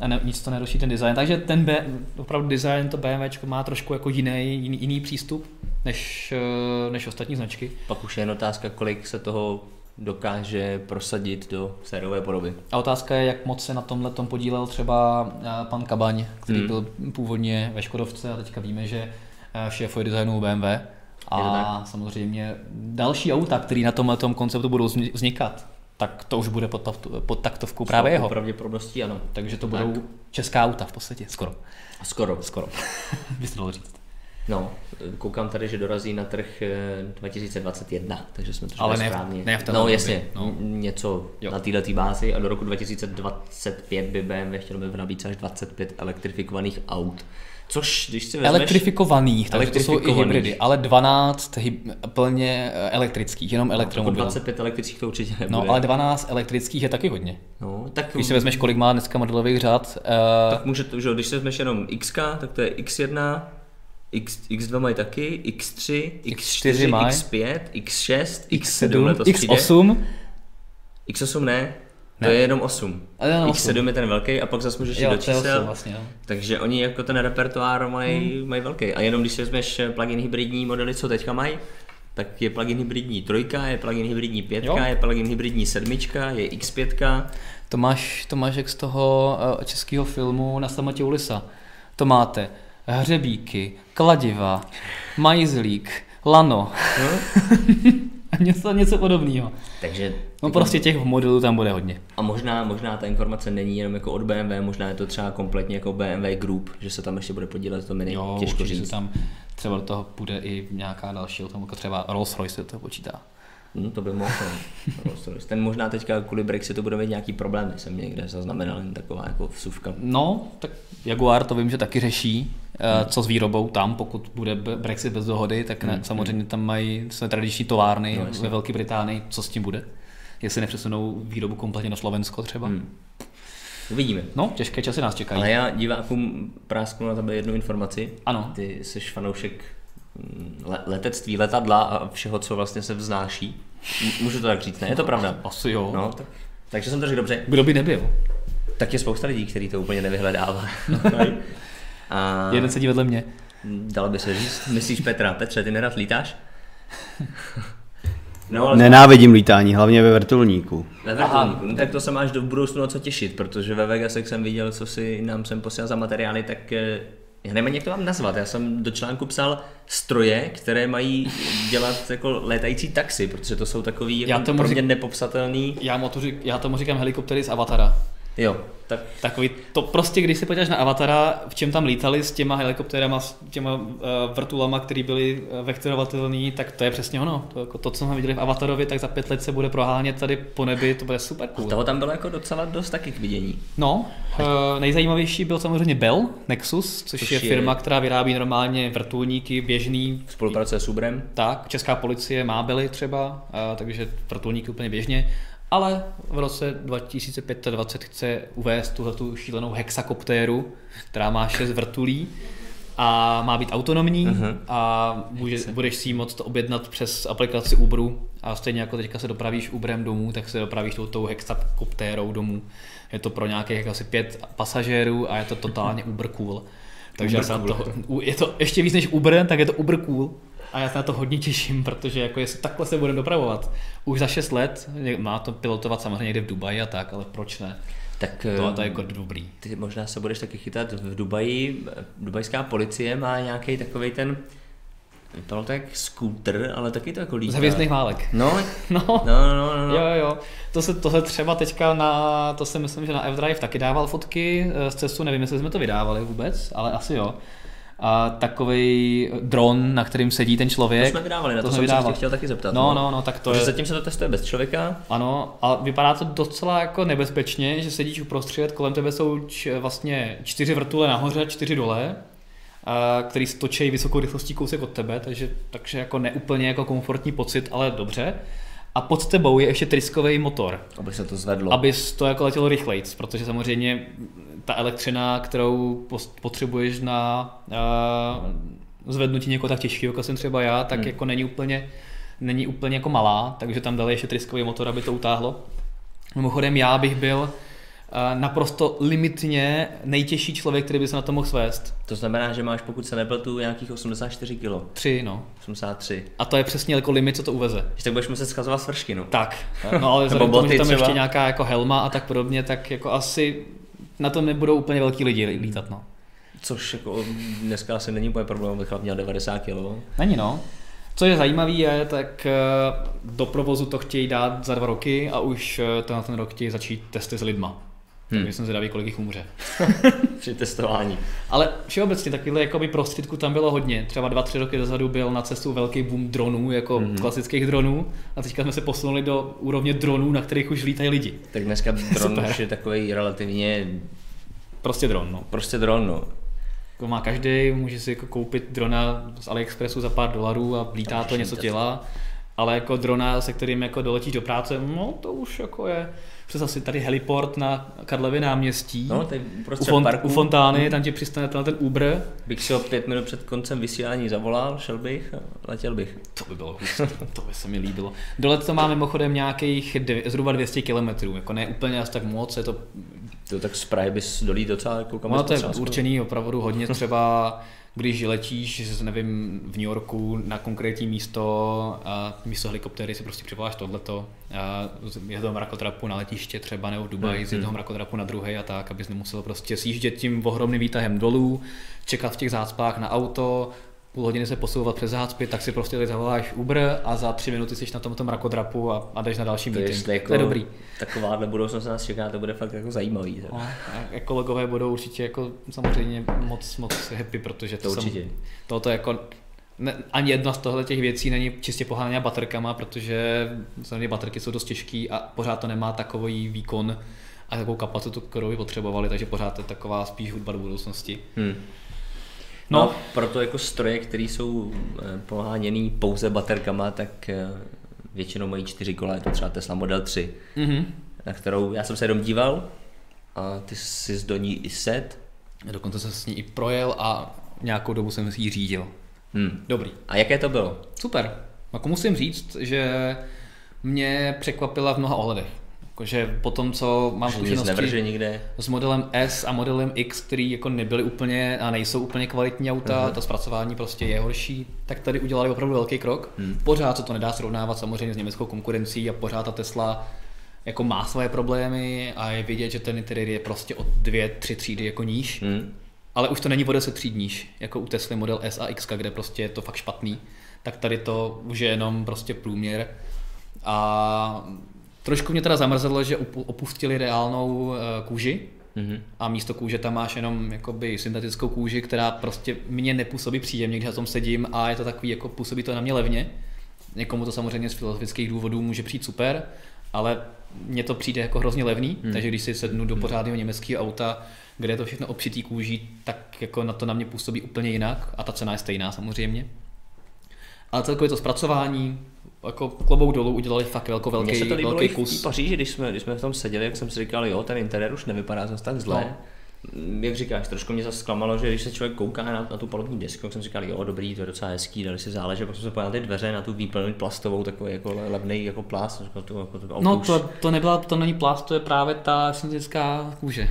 [SPEAKER 1] a ne, nic to neruší ten design. Takže ten B, opravdu design, to BMW má trošku jako jiný, jiný, jiný přístup než, eh, než ostatní značky.
[SPEAKER 2] Pak už je jen otázka, kolik se toho dokáže prosadit do sériové podoby.
[SPEAKER 1] A otázka je, jak moc se na tomhle tom podílel třeba eh, pan Kabaň, který
[SPEAKER 2] Hmm.
[SPEAKER 1] byl původně ve Škodovce a teďka víme, že eh, šéfuje designu BMW. A samozřejmě další auta, které na tomhle tom konceptu budou vzni- vznikat, tak to už bude pod, pod taktovkou právě jeho.
[SPEAKER 2] pravděpodobností ano.
[SPEAKER 1] Takže to
[SPEAKER 2] Tak.
[SPEAKER 1] budou česká auta v podstatě, skoro.
[SPEAKER 2] Skoro.
[SPEAKER 1] Skoro, <laughs> byste dalo říct.
[SPEAKER 2] No, koukám tady, že dorazí na trh eh, 2021, takže jsme to
[SPEAKER 1] Ale ne
[SPEAKER 2] správně.
[SPEAKER 1] ne v
[SPEAKER 2] no
[SPEAKER 1] době,
[SPEAKER 2] jasně,
[SPEAKER 1] no.
[SPEAKER 2] něco
[SPEAKER 1] Jo.
[SPEAKER 2] na této bázi a do roku 2025 by BMW chtělo by v nabídce až 25 elektrifikovaných aut. Což, když si vezmeš...
[SPEAKER 1] Elektrifikovaných, takže to jsou i hybridy, ale 12 hyb- plně eh, elektrických, jenom
[SPEAKER 2] Jako
[SPEAKER 1] elektromobil.
[SPEAKER 2] 25 elektrických to určitě nebude.
[SPEAKER 1] No, ale 12 elektrických je taky hodně.
[SPEAKER 2] no, tak,
[SPEAKER 1] Když si vezmeš, kolik má dneska modelových řad, uh,
[SPEAKER 2] tak může to, že když si vezmeš jenom X, tak to je X1, X, X2 mají taky, X3,
[SPEAKER 1] X4
[SPEAKER 2] X4,
[SPEAKER 1] mají.
[SPEAKER 2] X5, X6, X7,
[SPEAKER 1] X7,
[SPEAKER 2] letos přijde.
[SPEAKER 1] X8,
[SPEAKER 2] X8 ne, to je jenom 8.
[SPEAKER 1] A jenom
[SPEAKER 2] X7 je ten velký a pak zase můžeš jít do čísel.
[SPEAKER 1] osm vlastně, no.
[SPEAKER 2] Takže oni jako ten repertoár mají,
[SPEAKER 1] Hmm.
[SPEAKER 2] mají velký. A jenom když si vezmeš plug-in hybridní modely, co teďka mají, tak je plug-in hybridní trojka, je plug-in hybridní pětka,
[SPEAKER 1] Jo.
[SPEAKER 2] je plug-in hybridní sedmička, je X5,
[SPEAKER 1] To máš, to máš jak z toho eh, českého filmu Na samotě u lisa. To máte hřebíky, kladiva, majzlík, lano
[SPEAKER 2] no? <laughs> <laughs>
[SPEAKER 1] něco, něco podobného.
[SPEAKER 2] Takže
[SPEAKER 1] No prostě těch modelů tam bude hodně.
[SPEAKER 2] A možná, možná ta informace není jenom jako od BMW, možná je to třeba kompletně jako BMW Group, že se tam ještě bude podílet, to mi není
[SPEAKER 1] Jo,
[SPEAKER 2] těžko říct.
[SPEAKER 1] tam třeba do toho půjde i nějaká další automobilka, třeba Rolls Royce se to počítá.
[SPEAKER 2] No, to by mohlo. Royce. Ten možná teďka kvůli Brexitu bude mít nějaký problém, jsem někde zaznamenal jen taková jako vsuvka.
[SPEAKER 1] No, tak Jaguar to vím, že taky řeší, hmm. co s výrobou tam, pokud bude Brexit bez dohody, tak ne,
[SPEAKER 2] Hmm,
[SPEAKER 1] samozřejmě tam mají své tradiční továrny
[SPEAKER 2] No,
[SPEAKER 1] no, ve Velké Británii, co s tím bude? Jestli nepřesunou výrobu kompletně na Slovensko třeba? Hmm.
[SPEAKER 2] Hmm. Uvidíme.
[SPEAKER 1] No, těžké časy nás čekají.
[SPEAKER 2] Ale já divákům prásknu na tebe jednu informaci.
[SPEAKER 1] Ano.
[SPEAKER 2] Ty jsi fanoušek letectví, letadla a všeho, co vlastně se vznáší. Můžu to tak říct, ne? Je to pravda?
[SPEAKER 1] Asi jo. No.
[SPEAKER 2] No, tak, takže jsem to řekl dobře.
[SPEAKER 1] Kdo by nebyl?
[SPEAKER 2] Tak je spousta lidí, který to úplně nevyhledává. <laughs> a
[SPEAKER 1] Jeden sedí vedle mě.
[SPEAKER 2] dalo by se říct. Myslíš Petra? Petře, ty nerad lítáš? No, <laughs> ale
[SPEAKER 3] Nenávidím lítání, hlavně ve vrtulníku.
[SPEAKER 2] Ve vrtulníku. No, tak to se máš do budoucnu co těšit, protože ve Vegasech jsem viděl, co si nám sem posílal za materiály, tak eh, já nevím, jak to mám nazvat. Já jsem do článku psal stroje, které mají dělat jako létající taxi, protože to jsou takový
[SPEAKER 1] Já
[SPEAKER 2] jako
[SPEAKER 1] tomu
[SPEAKER 2] pro
[SPEAKER 1] řík-
[SPEAKER 2] mě nepopsatelný.
[SPEAKER 1] Já, mu to řík, já tomu říkám helikoptery z Avatara.
[SPEAKER 2] Jo, tak
[SPEAKER 1] Takový, to prostě, když se podíváš na Avatara, v čem tam lítali s těma helikoptérama, s těma uh, vrtulama, které byly uh, vektorovatelné, tak to je přesně ono. To, jako to, co jsme viděli v Avatarovi, tak za pět let se bude prohánět tady po nebi, to bude super cool.
[SPEAKER 2] toho tam bylo jako docela dost taky k vidění.
[SPEAKER 1] No, uh, nejzajímavější byl samozřejmě Bell Nexus, což,
[SPEAKER 2] Což
[SPEAKER 1] je
[SPEAKER 2] je-
[SPEAKER 1] firma, která vyrábí normálně vrtulníky běžný.
[SPEAKER 2] Spolupracuje s Uberem.
[SPEAKER 1] Tak, česká policie má Belly třeba, uh, takže vrtulníky úplně běžně. Ale v roce 2025 chce uvést tuhle tu šílenou hexakoptéru, která má 6 vrtulí a má být autonomní uh-huh. a může, budeš si ji moct objednat přes aplikaci Uberu a stejně jako teďka se dopravíš Uberem domů, tak se dopravíš tou, tou hexakoptérou domů. Je to pro nějakých asi pět pasažérů a je to totálně Uber cool. Takže
[SPEAKER 2] Uber cool.
[SPEAKER 1] to, je to ještě víc než Uber, tak je to Uber cool. A já se na to hodně těším, protože jako jestli takhle se budeme dopravovat. Už za 6 let, má to pilotovat samozřejmě někde v Dubaji a tak, ale proč ne?
[SPEAKER 2] Tak
[SPEAKER 1] To,
[SPEAKER 2] eh,
[SPEAKER 1] to je jako dobrý.
[SPEAKER 2] ty možná se budeš taky chytat v Dubaji. Dubajská policie má nějaký takový ten Vypadalo to jak skútr, ale taky to jako lítá.
[SPEAKER 1] Z válek. <laughs>
[SPEAKER 2] No,
[SPEAKER 1] No,
[SPEAKER 2] no, no, no, no.
[SPEAKER 1] jo, jo, jo. To se, to se třeba teďka na, to si myslím, že na F-Drive taky dával fotky eh, z cestu, nevím, jestli jsme to vydávali vůbec, ale asi jo. A takový dron, na kterým sedí ten
[SPEAKER 2] To
[SPEAKER 1] člověk.
[SPEAKER 2] jsme vydávali, na to,
[SPEAKER 1] jsme
[SPEAKER 2] jsem se chtěl taky zeptat.
[SPEAKER 1] No, no, no, tak to
[SPEAKER 2] Protože
[SPEAKER 1] je...
[SPEAKER 2] zatím se to testuje bez člověka.
[SPEAKER 1] Ano, a vypadá to docela jako nebezpečně, že sedíš uprostřed, kolem tebe jsou č, vlastně čtyři vrtule nahoře, čtyři dole, a, který se točí vysokou rychlostí kousek od tebe, takže, takže jako neúplně jako komfortní pocit, ale dobře. A pod tebou je ještě tryskový motor,
[SPEAKER 2] Aby se to zvedlo.
[SPEAKER 1] aby to jako letělo rychleji, protože samozřejmě ta elektřina, kterou potřebuješ na uh, zvednutí někoho tak těžkého, jako jsem třeba já, tak
[SPEAKER 2] Hmm.
[SPEAKER 1] jako není úplně, není úplně jako malá, takže tam dali ještě tryskový motor, aby to utáhlo. Mimochodem já bych byl uh, naprosto limitně nejtěžší člověk, který by se na to mohl svést.
[SPEAKER 2] To znamená, že máš, pokud se nepletu, nějakých 84 kg.
[SPEAKER 1] Tři, no.
[SPEAKER 2] 83.
[SPEAKER 1] A to je přesně jako limit, co to uveze.
[SPEAKER 2] Že tak budeš muset schazovat svršky, no.
[SPEAKER 1] Tak, no ale vzhledem tomu, že tam
[SPEAKER 2] třeba.
[SPEAKER 1] ještě nějaká jako helma a tak podobně, tak jako asi na tom nebudou úplně velký lidi lítat, no.
[SPEAKER 2] Což jako dneska asi není úplně problém, abych měl 90 kg.
[SPEAKER 1] Není no. Co je zajímavé je, tak eh, do provozu to chtějí dát za dva roky a už eh, ten, ten rok chtějí začít testy s lidma.
[SPEAKER 2] Hmm.
[SPEAKER 1] Takže jsem zvědavý, kolik jich umře. <laughs>
[SPEAKER 2] Při testování.
[SPEAKER 1] Ale všeobecně takovýhle jakoby prostředků tam bylo hodně. Třeba dva, tři roky dozadu byl na cestu velký boom dronů, jako mm-hmm. klasických dronů. A teďka jsme se posunuli do úrovně dronů, na kterých už lítají lidi.
[SPEAKER 2] Tak dneska <laughs> dron už je takový relativně
[SPEAKER 1] Prostě dron, no.
[SPEAKER 2] prostě dron, no.
[SPEAKER 1] Jako má každý, může si jako koupit drona z AliExpressu za pár dolarů a lítá to, něco dělá. ale jako drona, se kterým jako doletíš do práce, no to už jako je přes asi tady heliport na Karlově náměstí.
[SPEAKER 2] No, tady
[SPEAKER 1] u, font, u Fontány, tam ti přistane na ten Uber.
[SPEAKER 2] Bych si ho pět minut před koncem vysílání zavolal, šel bych a letěl bych.
[SPEAKER 1] To by bylo hustý, to by se mi líbilo. Dole to má mimochodem nějakých dvě, zhruba 200 km, jako ne úplně asi tak moc, je to...
[SPEAKER 2] To tak z Prahy bys dolí docela jako kam
[SPEAKER 1] No to je určený opravdu hodně. Třeba když letíš, nevím, v New Yorku na konkrétní místo, a místo helikoptéry si prostě přivoláš tohleto, a z jednoho mrakotrapu na letiště třeba nebo v Dubaji, mm, z jednoho mrakotrapu na druhý a tak, abys nemusel prostě sjíždět tím ohromným výtahem dolů, čekat v těch zácpách na auto, půl hodiny se posouvat přes zácpy, tak si prostě tady zavoláš Uber a za tři minuty jsi na tomto mrakodrapu a, a jdeš na další meeting.
[SPEAKER 2] Jako
[SPEAKER 1] to je dobrý.
[SPEAKER 2] Takováhle budoucnost nás čeká, to bude fakt jako zajímavý.
[SPEAKER 1] No, ekologové budou určitě jako samozřejmě moc, moc happy, protože to,
[SPEAKER 2] to určitě.
[SPEAKER 1] tohoto jako ne, ani jedna z tohle těch věcí není čistě poháněna baterkama, protože samozřejmě baterky jsou dost těžké a pořád to nemá takový výkon a takovou kapacitu, kterou by potřebovali, takže pořád to je taková spíš hudba do budoucnosti. Hmm.
[SPEAKER 2] No, no proto jako stroje, které jsou eh, poháněný pouze baterkama, tak eh, většinou mají čtyři kola, je to třeba Tesla Model 3, mm-hmm. na kterou já jsem se jenom díval a ty jsi do ní i set.
[SPEAKER 1] Dokonce jsem s ní i projel a nějakou dobu jsem si ji řídil. Hmm. Dobrý.
[SPEAKER 2] A jaké to bylo?
[SPEAKER 1] Super. Jako musím říct, že mě překvapila v mnoha ohledech. Jakože po tom, co mám
[SPEAKER 2] zkušenosti nikde.
[SPEAKER 1] s modelem S a modelem X, který jako nebyly úplně a nejsou úplně kvalitní auta, uh-huh. to zpracování prostě je horší, tak tady udělali opravdu velký krok. Hmm. Pořád se to nedá srovnávat samozřejmě s německou konkurencí a pořád ta Tesla jako má své problémy a je vidět, že ten interiér je prostě o dvě, tři třídy jako níž. Hmm. Ale už to není o 10 tříd níž, jako u Tesly Model S a X, kde prostě je to fakt špatný. Tak tady to už je jenom prostě průměr. A Trošku mě teda zamrzelo, že opustili reálnou eh, kůži mm-hmm. a místo kůže tam máš jenom jakoby syntetickou kůži, která prostě mě nepůsobí příjemně, když na tom sedím a je to takový, jako působí to na mě levně. Někomu to samozřejmě z filozofických důvodů může přijít super, ale mně to přijde jako hrozně levný, mm. takže když si sednu do pořádného německého auta, kde je to všechno obšitý kůží, tak jako na to na mě působí úplně jinak a ta cena je stejná samozřejmě. Ale celkově to zpracování, jako klobou dolů udělali fakt velko, velký, Mně se to velký kus.
[SPEAKER 2] v Paříži, když jsme, když jsme v tom seděli, jak jsem si říkal, jo, ten interiér už nevypadá zase tak zle. No jak říkáš, trošku mě zase zklamalo, že když se člověk kouká na, na tu palubní desku, jak jsem říkal, jo, dobrý, to je docela hezký, dali si záležet, pak jsem se pojel na ty dveře, na tu výplň plastovou, takový jako levný jako plast. Jako to, jako to,
[SPEAKER 1] no to, to, nebyla, to není plast, to je právě ta syntetická kůže.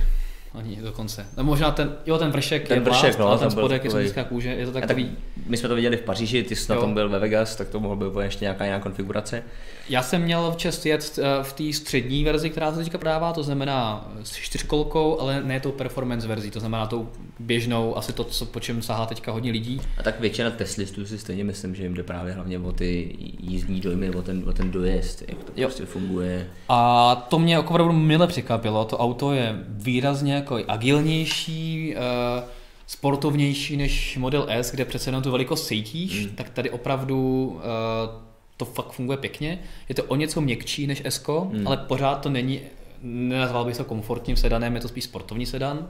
[SPEAKER 1] Ani dokonce. No možná ten, jo, ten vršek
[SPEAKER 2] ten je vršek,
[SPEAKER 1] no, ten spodek je syntetická kůže, je to takový... Tak,
[SPEAKER 2] my jsme to viděli v Paříži, ty jsi jo. na tom byl ve Vegas, tak to mohl být ještě nějaká jiná konfigurace.
[SPEAKER 1] Já jsem měl v čest jet eh, v té střední verzi, která se teďka prodává, to znamená s čtyřkolkou, ale ne tou performance verzí, to znamená tou běžnou, asi to, co, po čem sahá teďka hodně lidí.
[SPEAKER 2] A tak většina teslistů si stejně myslím, že jim jde právě hlavně o ty jízdní dojmy, o ten, o ten dojezd, jak to jo. prostě funguje.
[SPEAKER 1] A to mě opravdu mile překvapilo, to auto je výrazně jako agilnější, uh, sportovnější než Model S, kde přece jenom tu velikost cítíš, mm. tak tady opravdu uh, to fakt funguje pěkně. Je to o něco měkčí než S, mm. ale pořád to není, nenazval bych to komfortním sedanem, je to spíš sportovní sedan.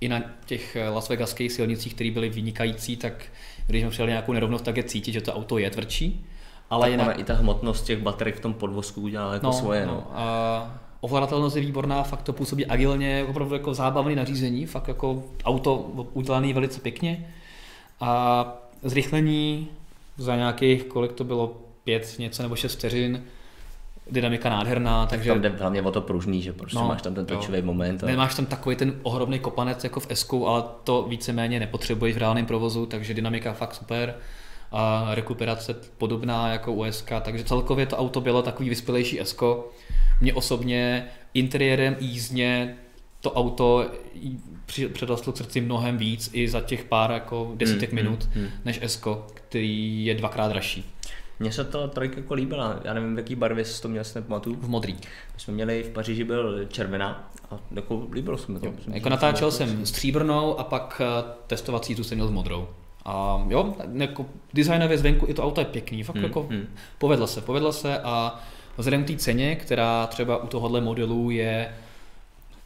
[SPEAKER 1] I na těch eh, Las Vegaských silnicích, které byly vynikající, tak když jsme přijeli nějakou nerovnost, tak je cítit, že to auto je tvrdší.
[SPEAKER 2] Ale tak jinak... i ta hmotnost těch baterek v tom podvozku udělala jako no, svoje. No. no.
[SPEAKER 1] A ovladatelnost je výborná, fakt to působí agilně, opravdu jako zábavný nařízení, fakt jako auto udělané velice pěkně. A zrychlení za nějakých, kolik to bylo, pět něco nebo šest vteřin, dynamika nádherná. Takže...
[SPEAKER 2] Tam jde hlavně o to pružný, že prostě no, máš tam ten točivý moment.
[SPEAKER 1] A... Nemáš tam takový ten ohromný kopanec jako v S, ale to víceméně nepotřebuješ v reálném provozu, takže dynamika fakt super a rekuperace podobná jako u SK, takže celkově to auto bylo takový vyspělejší S. Mě osobně interiérem jízdně to auto předrostlo k srdci mnohem víc i za těch pár jako desítek mm, minut mm, mm. než S, který je dvakrát dražší.
[SPEAKER 2] Mně se to trojka jako líbila, já nevím, v jaký barvě jsi to měl, si nepamatuju.
[SPEAKER 1] V modrý.
[SPEAKER 2] My jsme měli v Paříži byl červená a jako líbilo se mi to. Jo,
[SPEAKER 1] jako natáčel jsem stříbrnou a pak eh, testovací tu jsem měl s modrou. A jo, jako designově zvenku i to auto je pěkný, fakt hmm, jako hmm. povedla se, povedla se a vzhledem k té ceně, která třeba u tohohle modelu je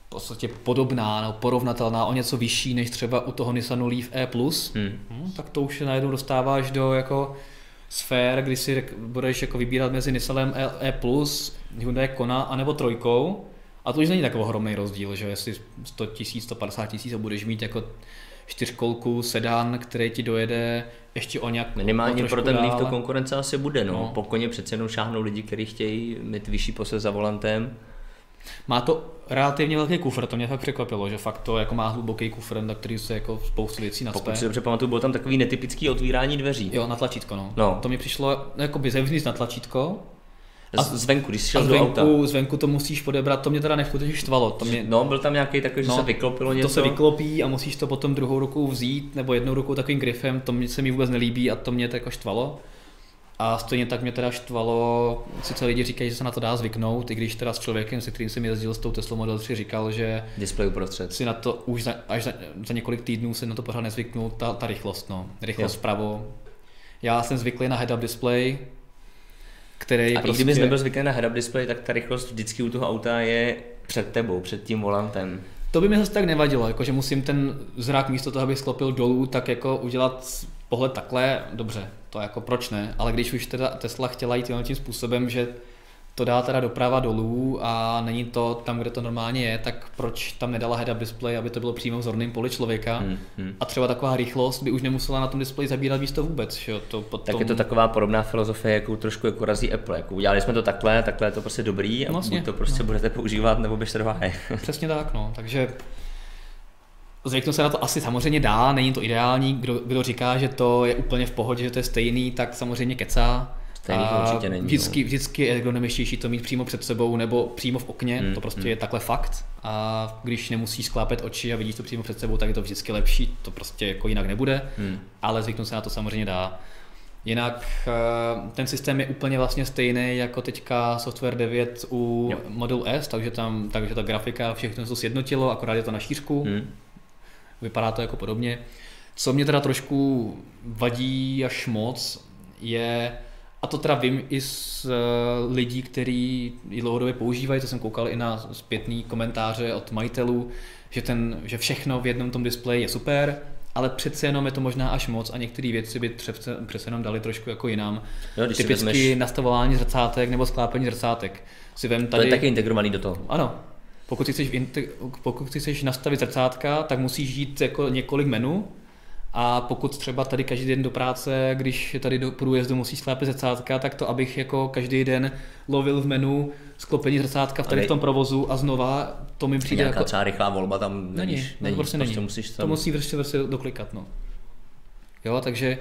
[SPEAKER 1] v podstatě podobná nebo porovnatelná o něco vyšší než třeba u toho Nissanu Leaf E+, hmm. Hmm, tak to už se najednou dostáváš do jako sfér, kdy si budeš jako vybírat mezi Nissanem E+, Hyundai Kona, anebo trojkou, a to už není takový ohromný rozdíl, že jestli 100 tisíc, 150 tisíc a budeš mít jako čtyřkolku, sedán, který ti dojede ještě o nějak
[SPEAKER 2] Minimálně
[SPEAKER 1] o
[SPEAKER 2] pro ten Leaf to konkurence asi bude, no.
[SPEAKER 1] No.
[SPEAKER 2] Po koně přece jenom šáhnou lidi, kteří chtějí mít vyšší pose za volantem.
[SPEAKER 1] Má to relativně velký kufr, to mě fakt překvapilo, že fakt to jako má hluboký kufr, na který se jako spoustu věcí
[SPEAKER 2] Pokud
[SPEAKER 1] nacpe.
[SPEAKER 2] si dobře pamatuju, bylo tam takový netypický otvírání dveří.
[SPEAKER 1] Jo, na tlačítko, no.
[SPEAKER 2] No.
[SPEAKER 1] To mi přišlo jako by zevnitř na tlačítko,
[SPEAKER 2] A zvenku, když šel do auta.
[SPEAKER 1] zvenku, zvenku to musíš podebrat, to mě teda neskutečně štvalo. To mě,
[SPEAKER 2] No, byl tam nějaký takový, že
[SPEAKER 1] No,
[SPEAKER 2] se vyklopilo něco.
[SPEAKER 1] to se vyklopí a musíš to potom druhou rukou vzít, nebo jednou rukou takovým grifem, to mě se mi vůbec nelíbí a to mě to jako štvalo. A stejně tak mě teda štvalo, sice lidi říkají, že se na to dá zvyknout, i když teda s člověkem, se kterým jsem jezdil s tou Tesla Model 3, říkal, že
[SPEAKER 2] Display uprostřed.
[SPEAKER 1] si na to už za, až za, za několik týdnů se na to pořád nezvyknul, ta, ta rychlost, no. Rychlost vpravo. Já jsem zvyklý na head-up display, který
[SPEAKER 2] A i
[SPEAKER 1] prostě...
[SPEAKER 2] kdybys nebyl zvyklý na head-up display, tak ta rychlost vždycky u toho auta je před tebou, před tím volantem.
[SPEAKER 1] To by mi zase tak nevadilo, jako že musím ten zrak místo toho, abych sklopil dolů, tak jako udělat pohled takhle, dobře, to jako proč ne, ale když už teda Tesla chtěla jít tím způsobem, že to dá teda doprava dolů a není to tam, kde to normálně je, tak proč tam nedala head-up display, aby to bylo přímo v zorném poli člověka
[SPEAKER 2] Hmm, hmm.
[SPEAKER 1] a třeba taková rychlost by už nemusela na tom displeji zabírat místo vůbec, že to potom...
[SPEAKER 2] Tak je to taková podobná filozofie, jakou trošku jako razí Apple. Jako udělali jsme to takhle, takhle je to prostě dobrý a
[SPEAKER 1] Vlastně,
[SPEAKER 2] buď to prostě
[SPEAKER 1] no.
[SPEAKER 2] budete používat, nebo běžte do. <laughs>
[SPEAKER 1] Přesně tak, no. Takže zvyknout se na to asi samozřejmě dá, není to ideální. Kdo, kdo říká, že to je úplně v pohodě, že to je stejný, tak samozřejmě kecá.
[SPEAKER 2] Stejný
[SPEAKER 1] A
[SPEAKER 2] určitě není,
[SPEAKER 1] Vždycky,
[SPEAKER 2] no.
[SPEAKER 1] vždycky je ergonomičtější to mít přímo před sebou nebo přímo v okně,
[SPEAKER 2] Hmm,
[SPEAKER 1] to prostě
[SPEAKER 2] hmm.
[SPEAKER 1] je takhle fakt. A když nemusíš sklápet oči a vidíš to přímo před sebou, tak je to vždycky lepší, to prostě jako jinak nebude,
[SPEAKER 2] Hmm.
[SPEAKER 1] ale zvyknout se na to samozřejmě dá. Jinak eh, ten systém je úplně vlastně stejný jako teďka Software 9 u
[SPEAKER 2] Jo.
[SPEAKER 1] Model S, takže tam takže ta grafika, všechno se sjednotilo, akorát je to na šířku,
[SPEAKER 2] Hmm.
[SPEAKER 1] vypadá to jako podobně. Co mě teda trošku vadí až moc, je, a to teda vím i z eh, lidí, kteří ji dlouhodobě používají, to jsem koukal i na zpětný komentáře od majitelů, že, ten, že všechno v jednom tom displeji je super, ale přece jenom je to možná až moc a některé věci by přece, přece jenom dali trošku jako jinam.
[SPEAKER 2] Jo, když
[SPEAKER 1] Typicky
[SPEAKER 2] vezmeš-
[SPEAKER 1] nastavování zrcátek nebo sklápení zrcátek. Si vem
[SPEAKER 2] To
[SPEAKER 1] tady...
[SPEAKER 2] je taky integrovaný do toho.
[SPEAKER 1] Ano. Pokud si, chceš, pokud chceš nastavit zrcátka, tak musíš jít jako několik menu a pokud třeba tady každý den do práce, když tady do průjezdu musíš sklápit zrcátka, tak to, abych jako každý den lovil v menu sklopení zrcátka v tady v tom provozu a znova, to mi přijde
[SPEAKER 2] Nějaká
[SPEAKER 1] jako...
[SPEAKER 2] třeba rychlá volba tam
[SPEAKER 1] Není, není, to prostě není.
[SPEAKER 2] musíš
[SPEAKER 1] To
[SPEAKER 2] tam...
[SPEAKER 1] musí prostě, prostě doklikat, no. Jo, takže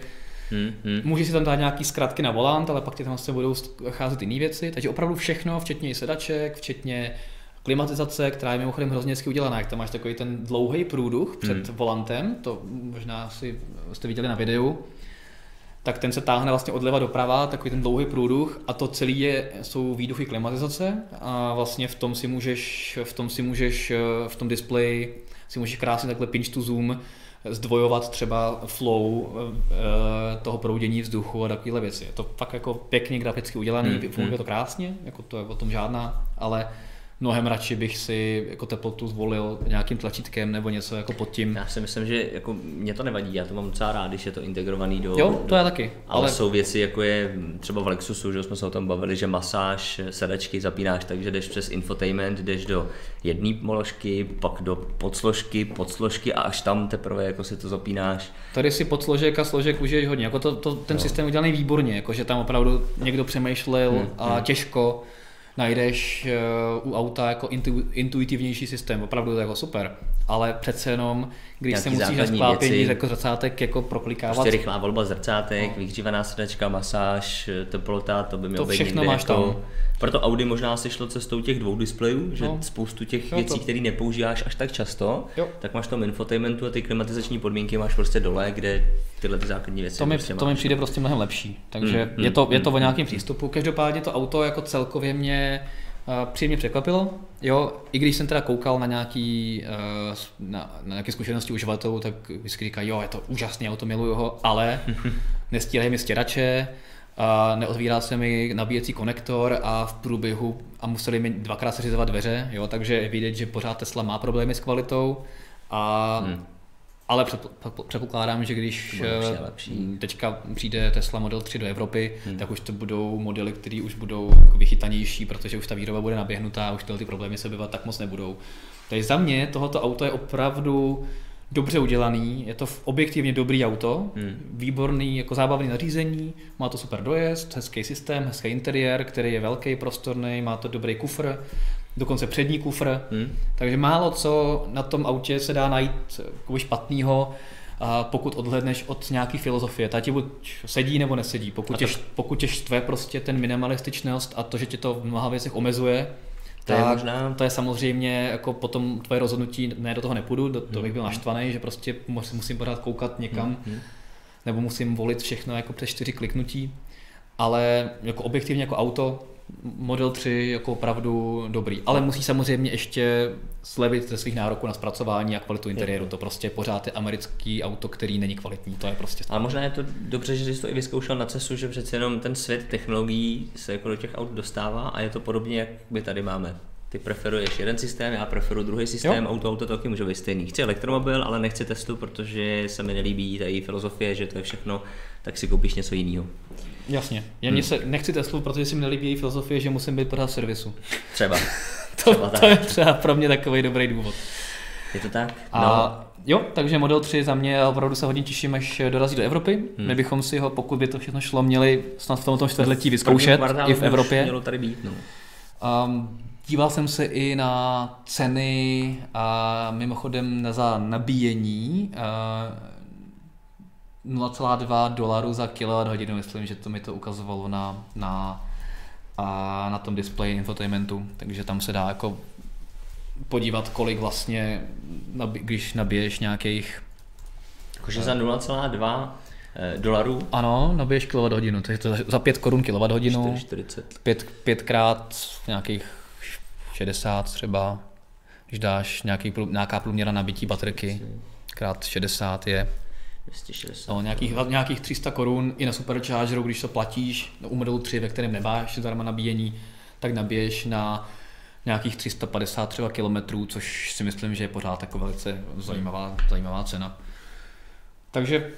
[SPEAKER 2] Hmm, hmm.
[SPEAKER 1] Můžeš si tam dát nějaký zkratky na volant, ale pak ti tam se budou cházet jiné věci. Takže opravdu všechno, včetně i sedaček, včetně klimatizace, která je mimochodem hrozně hezky udělaná. Jak tam máš takový ten dlouhý průduch před volantem, to možná si jste viděli na videu, tak ten se táhne vlastně odleva doprava, takový ten dlouhý průduch a to celé je, jsou výduchy klimatizace a vlastně v tom si můžeš, v tom si můžeš, v tom displeji si můžeš krásně takhle pinch to zoom zdvojovat třeba flow eh, toho proudění vzduchu a takovéhle věci. Je to fakt jako pěkně graficky udělaný,
[SPEAKER 2] Hmm,
[SPEAKER 1] funguje
[SPEAKER 2] hmm.
[SPEAKER 1] to krásně, jako to je o tom žádná, ale mnohem radši bych si jako teplotu zvolil nějakým tlačítkem nebo něco jako pod tím.
[SPEAKER 2] Já si myslím, že jako mě to nevadí, já to mám docela rád, když je to integrovaný do...
[SPEAKER 1] Jo, to já taky.
[SPEAKER 2] Ale, ale jsou věci, jako je třeba v Lexusu, že jsme se o tom bavili, že masáž, sedačky zapínáš tak, že jdeš přes infotainment, jdeš do jedné položky, pak do podsložky, podsložky a až tam teprve jako si to zapínáš.
[SPEAKER 1] Tady si pod složek a složek užiješ hodně. Jako to, to, ten systém je udělaný výborně, jako že tam opravdu někdo přemýšlel
[SPEAKER 2] Hmm,
[SPEAKER 1] a těžko najdeš uh, u auta jako intu, intuitivnější systém, opravdu to je jako super. Ale přece jenom, když
[SPEAKER 2] Nějaký
[SPEAKER 1] se musíš na sklápění jako zrcátek jako proklikávat,
[SPEAKER 2] Prostě rychlá volba zrcátek,
[SPEAKER 1] No.
[SPEAKER 2] vyhřívaná sedačka, masáž, teplota, to by mělo
[SPEAKER 1] To všechno
[SPEAKER 2] někde
[SPEAKER 1] máš
[SPEAKER 2] jako...
[SPEAKER 1] tam.
[SPEAKER 2] Proto Audi možná si šlo cestou těch dvou displejů, že
[SPEAKER 1] No.
[SPEAKER 2] spoustu těch
[SPEAKER 1] Jo,
[SPEAKER 2] věcí, které nepoužíváš až tak často,
[SPEAKER 1] Jo.
[SPEAKER 2] tak máš v tom infotainmentu a ty klimatizační podmínky máš prostě dole, kde tyhle ty základní věci
[SPEAKER 1] to mi,
[SPEAKER 2] prostě
[SPEAKER 1] to mi přijde prostě mnohem lepší. Takže
[SPEAKER 2] Mm,
[SPEAKER 1] je, to,
[SPEAKER 2] mm,
[SPEAKER 1] je to o
[SPEAKER 2] mm,
[SPEAKER 1] nějakém přístupu. Každopádně to auto jako celkově mě uh, příjemně překvapilo. Jo, i když jsem teda koukal na nějaký, uh, na, na nějaké zkušenosti uživatelů, tak vždycky říkají, jo, je to úžasný auto, miluju ho, ale <laughs> nestírají mi stěrače, a neotvírá se mi nabíjecí konektor a v průběhu a museli mi dvakrát seřizovat dveře, jo, takže je vidět, že pořád Tesla má problémy s kvalitou a
[SPEAKER 2] Hmm.
[SPEAKER 1] ale předpokládám, že když lepší. teďka přijde Tesla Model 3 do Evropy, hmm. tak už to budou modely, které už budou jako vychytanější, protože už ta výroba bude naběhnutá a už tyhle ty problémy se bývat tak moc nebudou. Takže za mě tohoto auto je opravdu dobře udělaný, je to objektivně dobrý auto, hmm. výborný jako zábavný nařízení, má to super dojezd, hezký systém, hezký interiér, který je velký, prostorný, má to dobrý kufr, dokonce přední kufr, hmm. takže málo co na tom autě se dá najít špatného, pokud odhledneš od nějaký filozofie. Ta ti buď sedí nebo nesedí. Pokud, to... tě, pokud tě štve prostě ten minimalističnost a to, že tě to v mnoha věcech omezuje, to tak je možná... to je samozřejmě jako potom tvoje rozhodnutí, ne do toho nepůjdu, do, to bych byl hmm. naštvaný, že prostě musím pořád koukat někam, hmm. nebo musím volit všechno jako přes čtyři kliknutí, ale jako objektivně jako auto Model 3 jako opravdu dobrý, ale musí samozřejmě ještě slevit ze svých nároků na zpracování a kvalitu interiéru. To prostě pořád je americký auto, který není kvalitní, to je prostě.
[SPEAKER 2] A možná je to dobře, že jsi to i vyzkoušel na cestu, že přece jenom ten svět technologií se jako do těch aut dostává a je to podobně, jak my tady máme. Ty preferuješ jeden systém, já preferuji druhý systém, jo. auto, auto taky může být stejný. Chci elektromobil, ale nechci testu, protože se mi nelíbí ta filozofie, že to je všechno, tak si koupíš něco jiného.
[SPEAKER 1] Jasně. Já hmm. se nechci Teslu, protože si mi nelíbí její filozofie, že musím být pořád v servisu.
[SPEAKER 2] Třeba. <laughs>
[SPEAKER 1] to, třeba to je třeba pro mě takový dobrý důvod.
[SPEAKER 2] Je to tak?
[SPEAKER 1] A no. Jo, takže Model 3 za mě opravdu se hodně těším, až dorazí do Evropy. Hmm. My bychom si ho, pokud by to všechno šlo, měli snad v tomto čtvrtletí vyzkoušet i v Evropě.
[SPEAKER 2] Mělo tady být, no.
[SPEAKER 1] Um, díval jsem se i na ceny a mimochodem za nabíjení. Uh, 0,2 dolaru za kWh, myslím, že to mi to ukazovalo na, na, a na tom displeji infotainmentu, takže tam se dá jako podívat, kolik vlastně, když nabiješ nějakých...
[SPEAKER 2] Jakože za 0,2 eh, dolarů?
[SPEAKER 1] Ano, nabiješ kWh, takže to za 5 korun kWh. 40. 5, 5 krát nějakých 60 třeba, když dáš nějaký, nějaká průměra nabití baterky, krát 60 je
[SPEAKER 2] 260.
[SPEAKER 1] No, nějakých, nějakých 300 korun i na superchargeru, když to platíš u modelu 3, ve kterém nemáš zdarma nabíjení, tak nabiješ na nějakých 350 třeba kilometrů, což si myslím, že je pořád jako velice zajímavá, zajímavá cena. Takže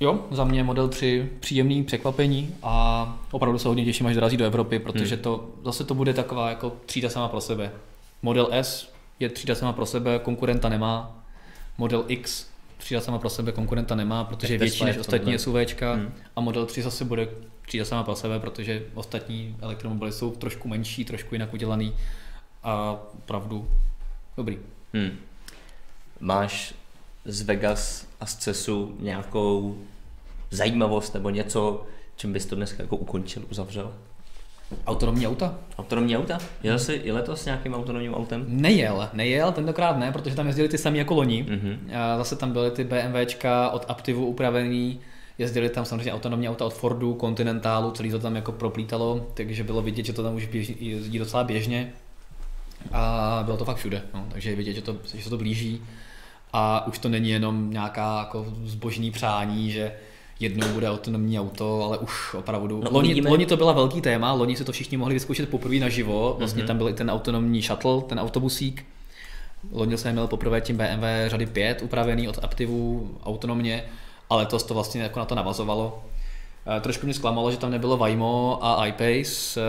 [SPEAKER 1] jo, za mě model 3 příjemný překvapení a opravdu se hodně těším, až dorazí do Evropy, protože hmm. to zase to bude taková jako třída sama pro sebe. Model S je třída sama pro sebe, konkurenta nemá. Model X třída sama pro sebe konkurenta nemá, protože je větší než ostatní SUVčka hmm. a Model 3 zase bude třída sama pro sebe, protože ostatní elektromobily jsou trošku menší, trošku jinak udělaný a pravdu dobrý. Hmm.
[SPEAKER 2] Máš z Vegas a z CESu nějakou zajímavost nebo něco, čím bys to dneska jako ukončil, uzavřel?
[SPEAKER 1] Autonomní auta?
[SPEAKER 2] Autonomní auta? Jel jsi i letos s nějakým autonomním autem?
[SPEAKER 1] Nejel, nejel, tentokrát ne, protože tam jezdili ty samý jako loni. Mm-hmm. A zase tam byly ty BMWčka od Aptivu upravený, jezdili tam samozřejmě autonomní auta od Fordu, Continentalu, celý to tam jako proplítalo, takže bylo vidět, že to tam už běž, jezdí docela běžně. A bylo to fakt všude, no, takže je vidět, že, to, že se to blíží. A už to není jenom nějaká jako zbožný přání, že jednou bude autonomní auto, ale už opravdu. No, loni, loni, to byla velký téma, loni se to všichni mohli vyzkoušet poprvé naživo, vlastně mm-hmm. tam byl i ten autonomní shuttle, ten autobusík. Loni jsem měl poprvé tím BMW řady 5 upravený od Aptivu autonomně, ale to to vlastně jako na to navazovalo. E, trošku mě zklamalo, že tam nebylo Waymo a iPace.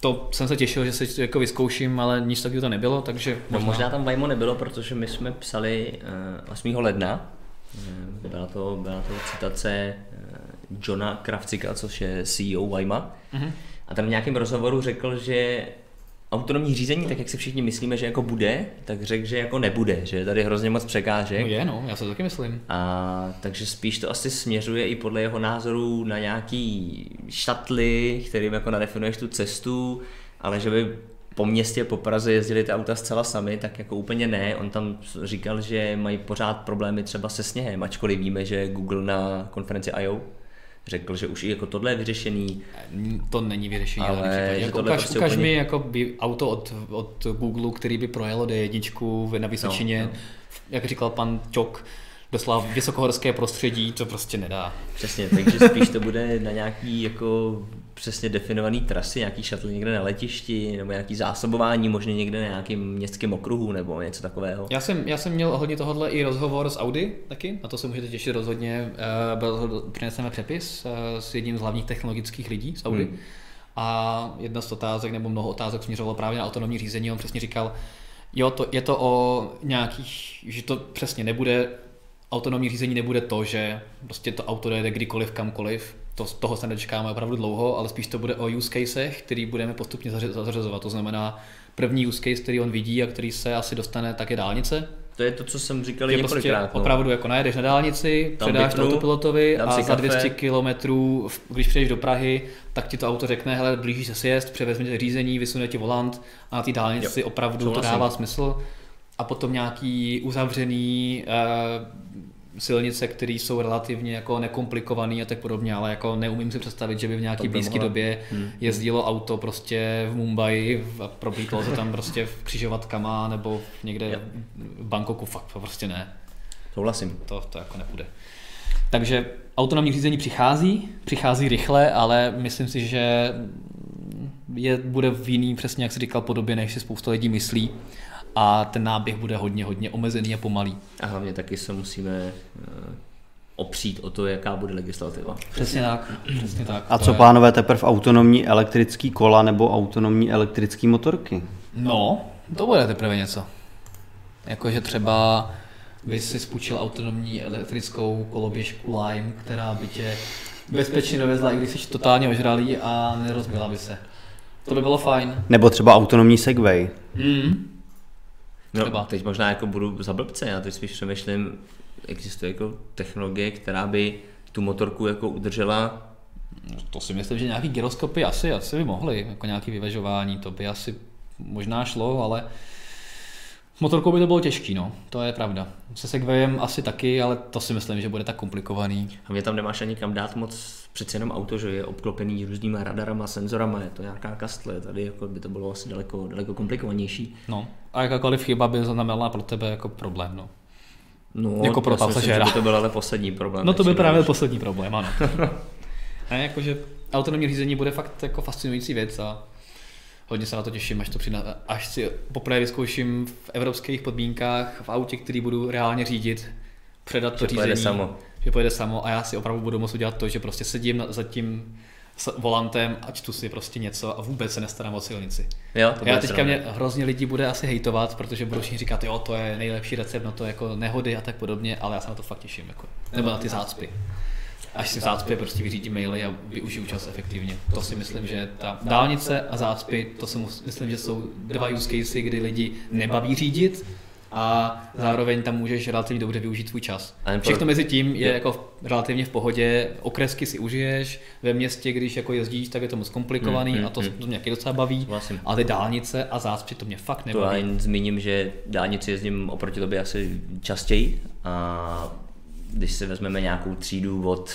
[SPEAKER 1] To jsem se těšil, že se jako vyzkouším, ale nic takového to nebylo, takže
[SPEAKER 2] možná... No, možná tam Waymo nebylo, protože my jsme psali 8. E, ledna Eh, byla to, byla to citace eh, Johna Kravcika, což je CEO Wayma. Mm-hmm. A tam v nějakém rozhovoru řekl, že autonomní řízení, tak jak si všichni myslíme, že jako bude, tak řekl, že jako nebude, že je tady hrozně moc překážek.
[SPEAKER 1] No je, no, já se taky myslím.
[SPEAKER 2] A takže spíš to asi směřuje i podle jeho názoru na nějaký šatly, kterým jako nadefinuješ tu cestu, ale že by po městě, po Praze jezdili ty auta zcela sami, tak jako úplně ne. On tam říkal, že mají pořád problémy třeba se sněhem, ačkoliv víme, že Google na konferenci I.O. řekl, že už i jako tohle je vyřešený.
[SPEAKER 1] To není vyřešení, ale že jako ukaž, prostě ukaž úplně... mi jako by auto od, od Google, který by projelo D1 na Vysočině, no, no. jak říkal pan Čok, doslova vysokohorské prostředí, to prostě nedá.
[SPEAKER 2] Přesně, takže spíš to bude na nějaký jako přesně definované trasy, nějaký shuttle někde na letišti, nebo nějaký zásobování, možná někde na nějakým městském okruhu, nebo něco takového.
[SPEAKER 1] Já jsem, já jsem měl hodně tohle i rozhovor s Audi taky, na to se můžete těšit rozhodně. Eh, byl, přineseme přepis eh, s jedním z hlavních technologických lidí z Audi. Hmm. A jedna z otázek, nebo mnoho otázek směřovalo právě na autonomní řízení. On přesně říkal, jo, to, je to o nějakých, že to přesně nebude autonomní řízení nebude to, že prostě to auto dojede kdykoliv, kamkoliv, to, toho se nečekáme opravdu dlouho, ale spíš to bude o use casech, který budeme postupně zařazovat. To znamená, první use case, který on vidí a který se asi dostane, tak je dálnice.
[SPEAKER 2] To je to, co jsem říkal prostě několikrát.
[SPEAKER 1] Prostě no. Opravdu jako najedeš na dálnici, Tam předáš to autopilotovi a za 200 km, když přijdeš do Prahy, tak ti to auto řekne, hele, blíží se sjezd, převezme řízení, vysune ti volant a na té dálnici jo. opravdu to dává smysl. A potom nějaký uzavřený uh, silnice, které jsou relativně jako nekomplikované a tak podobně, ale jako neumím si představit, že by v nějaké blízké době hmm. jezdilo auto prostě v Mumbai a probítlo se tam prostě v křižovatkama nebo někde v Bangkoku, fakt prostě ne.
[SPEAKER 2] Souhlasím.
[SPEAKER 1] To, to jako nepůjde. Takže autonomní řízení přichází, přichází rychle, ale myslím si, že je, bude v jiný, přesně jak jsi říkal, podobě, než si spousta lidí myslí a ten náběh bude hodně, hodně omezený a pomalý.
[SPEAKER 2] A hlavně taky se musíme eh, opřít o to, jaká bude legislativa.
[SPEAKER 1] Přesně tak. Přesně tak.
[SPEAKER 3] A co je... plánové teprve autonomní elektrický kola nebo autonomní elektrické motorky?
[SPEAKER 1] No, to bude teprve něco. Jakože třeba by si spůjčil autonomní elektrickou koloběžku Lime, která by tě bezpečně dovezla, i když jsi totálně ožralý a nerozbila by se. To by bylo fajn.
[SPEAKER 3] Nebo třeba autonomní Segway.
[SPEAKER 1] Mm.
[SPEAKER 2] No, třeba. teď možná jako budu za blbce, já teď spíš přemýšlím, existuje jako technologie, která by tu motorku jako udržela
[SPEAKER 1] to si myslím, že nějaký gyroskopy asi, asi by mohly, jako nějaké vyvažování, to by asi možná šlo, ale motorkou by to bylo těžký, no, to je pravda. Se Segwayem asi taky, ale to si myslím, že bude tak komplikovaný.
[SPEAKER 2] A mě tam nemáš ani kam dát moc přece jenom auto, že je obklopený různýma radarama, senzorama, je to nějaká kastle, tady jako by to bylo asi daleko, daleko komplikovanější.
[SPEAKER 1] No a jakákoliv chyba by znamenala pro tebe jako problém, no.
[SPEAKER 2] No, jako pro pasažéra. Myslím, to byl ale poslední problém.
[SPEAKER 1] No to byl právě poslední problém, ano. <laughs> a jakože autonomní řízení bude fakt jako fascinující věc a hodně se na to těším, až, to přijde, až si poprvé vyzkouším v evropských podmínkách v autě, který budu reálně řídit, předat to že řízení. Samo. Že pojede samo a já si opravdu budu moct udělat to, že prostě sedím za tím volantem a čtu si prostě něco a vůbec se nestarám o silnici.
[SPEAKER 2] Jo,
[SPEAKER 1] to já teďka mě hrozně lidí bude asi hejtovat, protože budou všichni říkat, jo, to je nejlepší recept na to jako nehody a tak podobně, ale já se na to fakt těším. Jako. Nebo na ty zácpy. Až si v zácpě prostě vyřídím maily a využiju čas efektivně. To si myslím, že ta dálnice a zácpy, to si myslím, že jsou dva use casey, kdy lidi nebaví řídit, a zároveň tam můžeš relativně dobře využít svůj čas. Všechno mezi tím je jako relativně v pohodě, okresky si užiješ, ve městě, když jako jezdíš, tak je to moc komplikovaný hmm, a to, hmm. to mě taky docela baví, vlastně. ale ty dálnice a zácpy to mě fakt nebaví.
[SPEAKER 2] To já jen zmíním, že dálnici jezdím oproti tobě asi častěji a když si vezmeme nějakou třídu od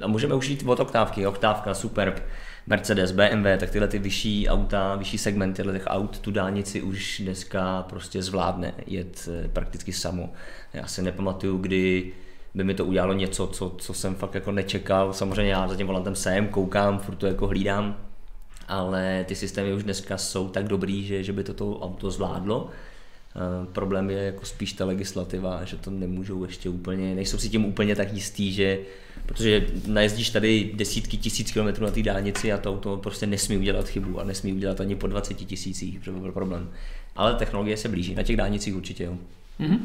[SPEAKER 2] a můžeme už jít od oktávky, oktávka, Superb, Mercedes, BMW, tak tyhle ty vyšší auta, vyšší segmenty těch aut, tu dálnici už dneska prostě zvládne jet eh, prakticky samo. Já si nepamatuju, kdy by mi to udělalo něco, co, co jsem fakt jako nečekal. Samozřejmě já za tím volantem jsem, koukám, furt to jako hlídám, ale ty systémy už dneska jsou tak dobrý, že, že by to auto zvládlo. Uh, problém je jako spíš ta legislativa, že to nemůžou ještě úplně, nejsou si tím úplně tak jistý, že protože najezdíš tady desítky tisíc kilometrů na té dálnici a to auto prostě nesmí udělat chybu a nesmí udělat ani po 20 tisících, by byl problém. Ale technologie se blíží, na těch dálnicích určitě jo.
[SPEAKER 1] Mm-hmm.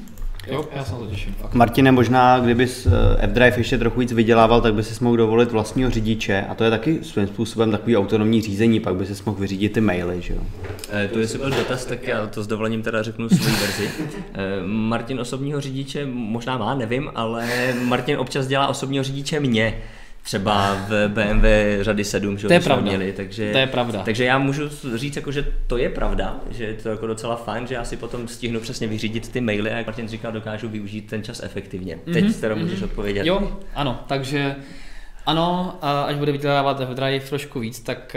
[SPEAKER 1] Jo, já se to těším.
[SPEAKER 3] Martine, možná kdybys eh, F-Drive ještě trochu víc vydělával, tak by si mohl dovolit vlastního řidiče a to je taky svým způsobem takový autonomní řízení, pak by si mohl vyřídit ty maily, že jo?
[SPEAKER 2] E, to jestli byl dotaz, tak já to s dovolením teda řeknu svou verzi. E, Martin osobního řidiče možná má, nevím, ale Martin občas dělá osobního řidiče mě třeba v BMW řady 7, že
[SPEAKER 1] to je pravda.
[SPEAKER 2] měli, takže,
[SPEAKER 1] to je pravda.
[SPEAKER 2] takže já můžu říct, jako, že to je pravda, že je to jako docela fajn, že já si potom stihnu přesně vyřídit ty maily a jak Martin říkal, dokážu využít ten čas efektivně. Mm-hmm. Teď teda mm-hmm. můžeš odpovědět.
[SPEAKER 1] Jo, ano, takže ano, až bude vydělávat v Drive trošku víc, tak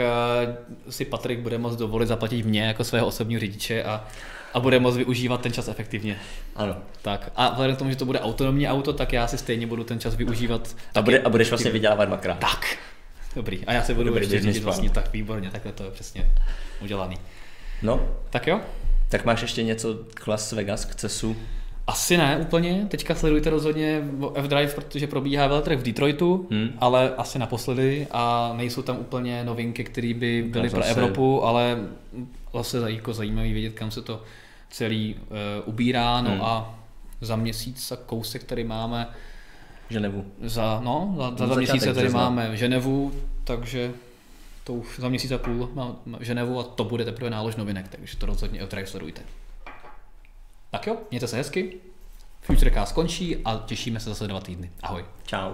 [SPEAKER 1] si Patrik bude moct dovolit zaplatit mě jako svého osobního řidiče a a bude moct využívat ten čas efektivně.
[SPEAKER 2] Ano.
[SPEAKER 1] Tak a vzhledem k tomu, že to bude autonomní auto, tak já si stejně budu ten čas využívat.
[SPEAKER 2] A, bude, a budeš vlastně vydělávat dvakrát.
[SPEAKER 1] Tak. Dobrý, a já se budu
[SPEAKER 2] Dobrý
[SPEAKER 1] ještě řídit vlastně tak výborně, takhle to je přesně udělaný.
[SPEAKER 2] No,
[SPEAKER 1] Tak jo?
[SPEAKER 2] tak máš ještě něco k Las Vegas, k CESu?
[SPEAKER 1] Asi ne úplně, teďka sledujte rozhodně F-Drive, protože probíhá veletrh v Detroitu,
[SPEAKER 2] Hmm.
[SPEAKER 1] ale asi naposledy a nejsou tam úplně novinky, které by byly pro
[SPEAKER 2] zase-
[SPEAKER 1] Evropu, ale zase jako zajímavý vědět, kam se to celý uh, ubírá, no
[SPEAKER 2] Hmm.
[SPEAKER 1] a za měsíc a kousek tady máme,
[SPEAKER 2] Ženevu.
[SPEAKER 1] za, no, za, za, za měsíce tady
[SPEAKER 2] března.
[SPEAKER 1] máme Ženevu, takže to už za měsíc a půl mám Ženevu a to bude teprve nálož novinek, takže to rozhodně F-Drive sledujte. Tak jo, mějte se hezky, Futurecast skončí a těšíme se zase dva týdny. Ahoj.
[SPEAKER 2] Čau.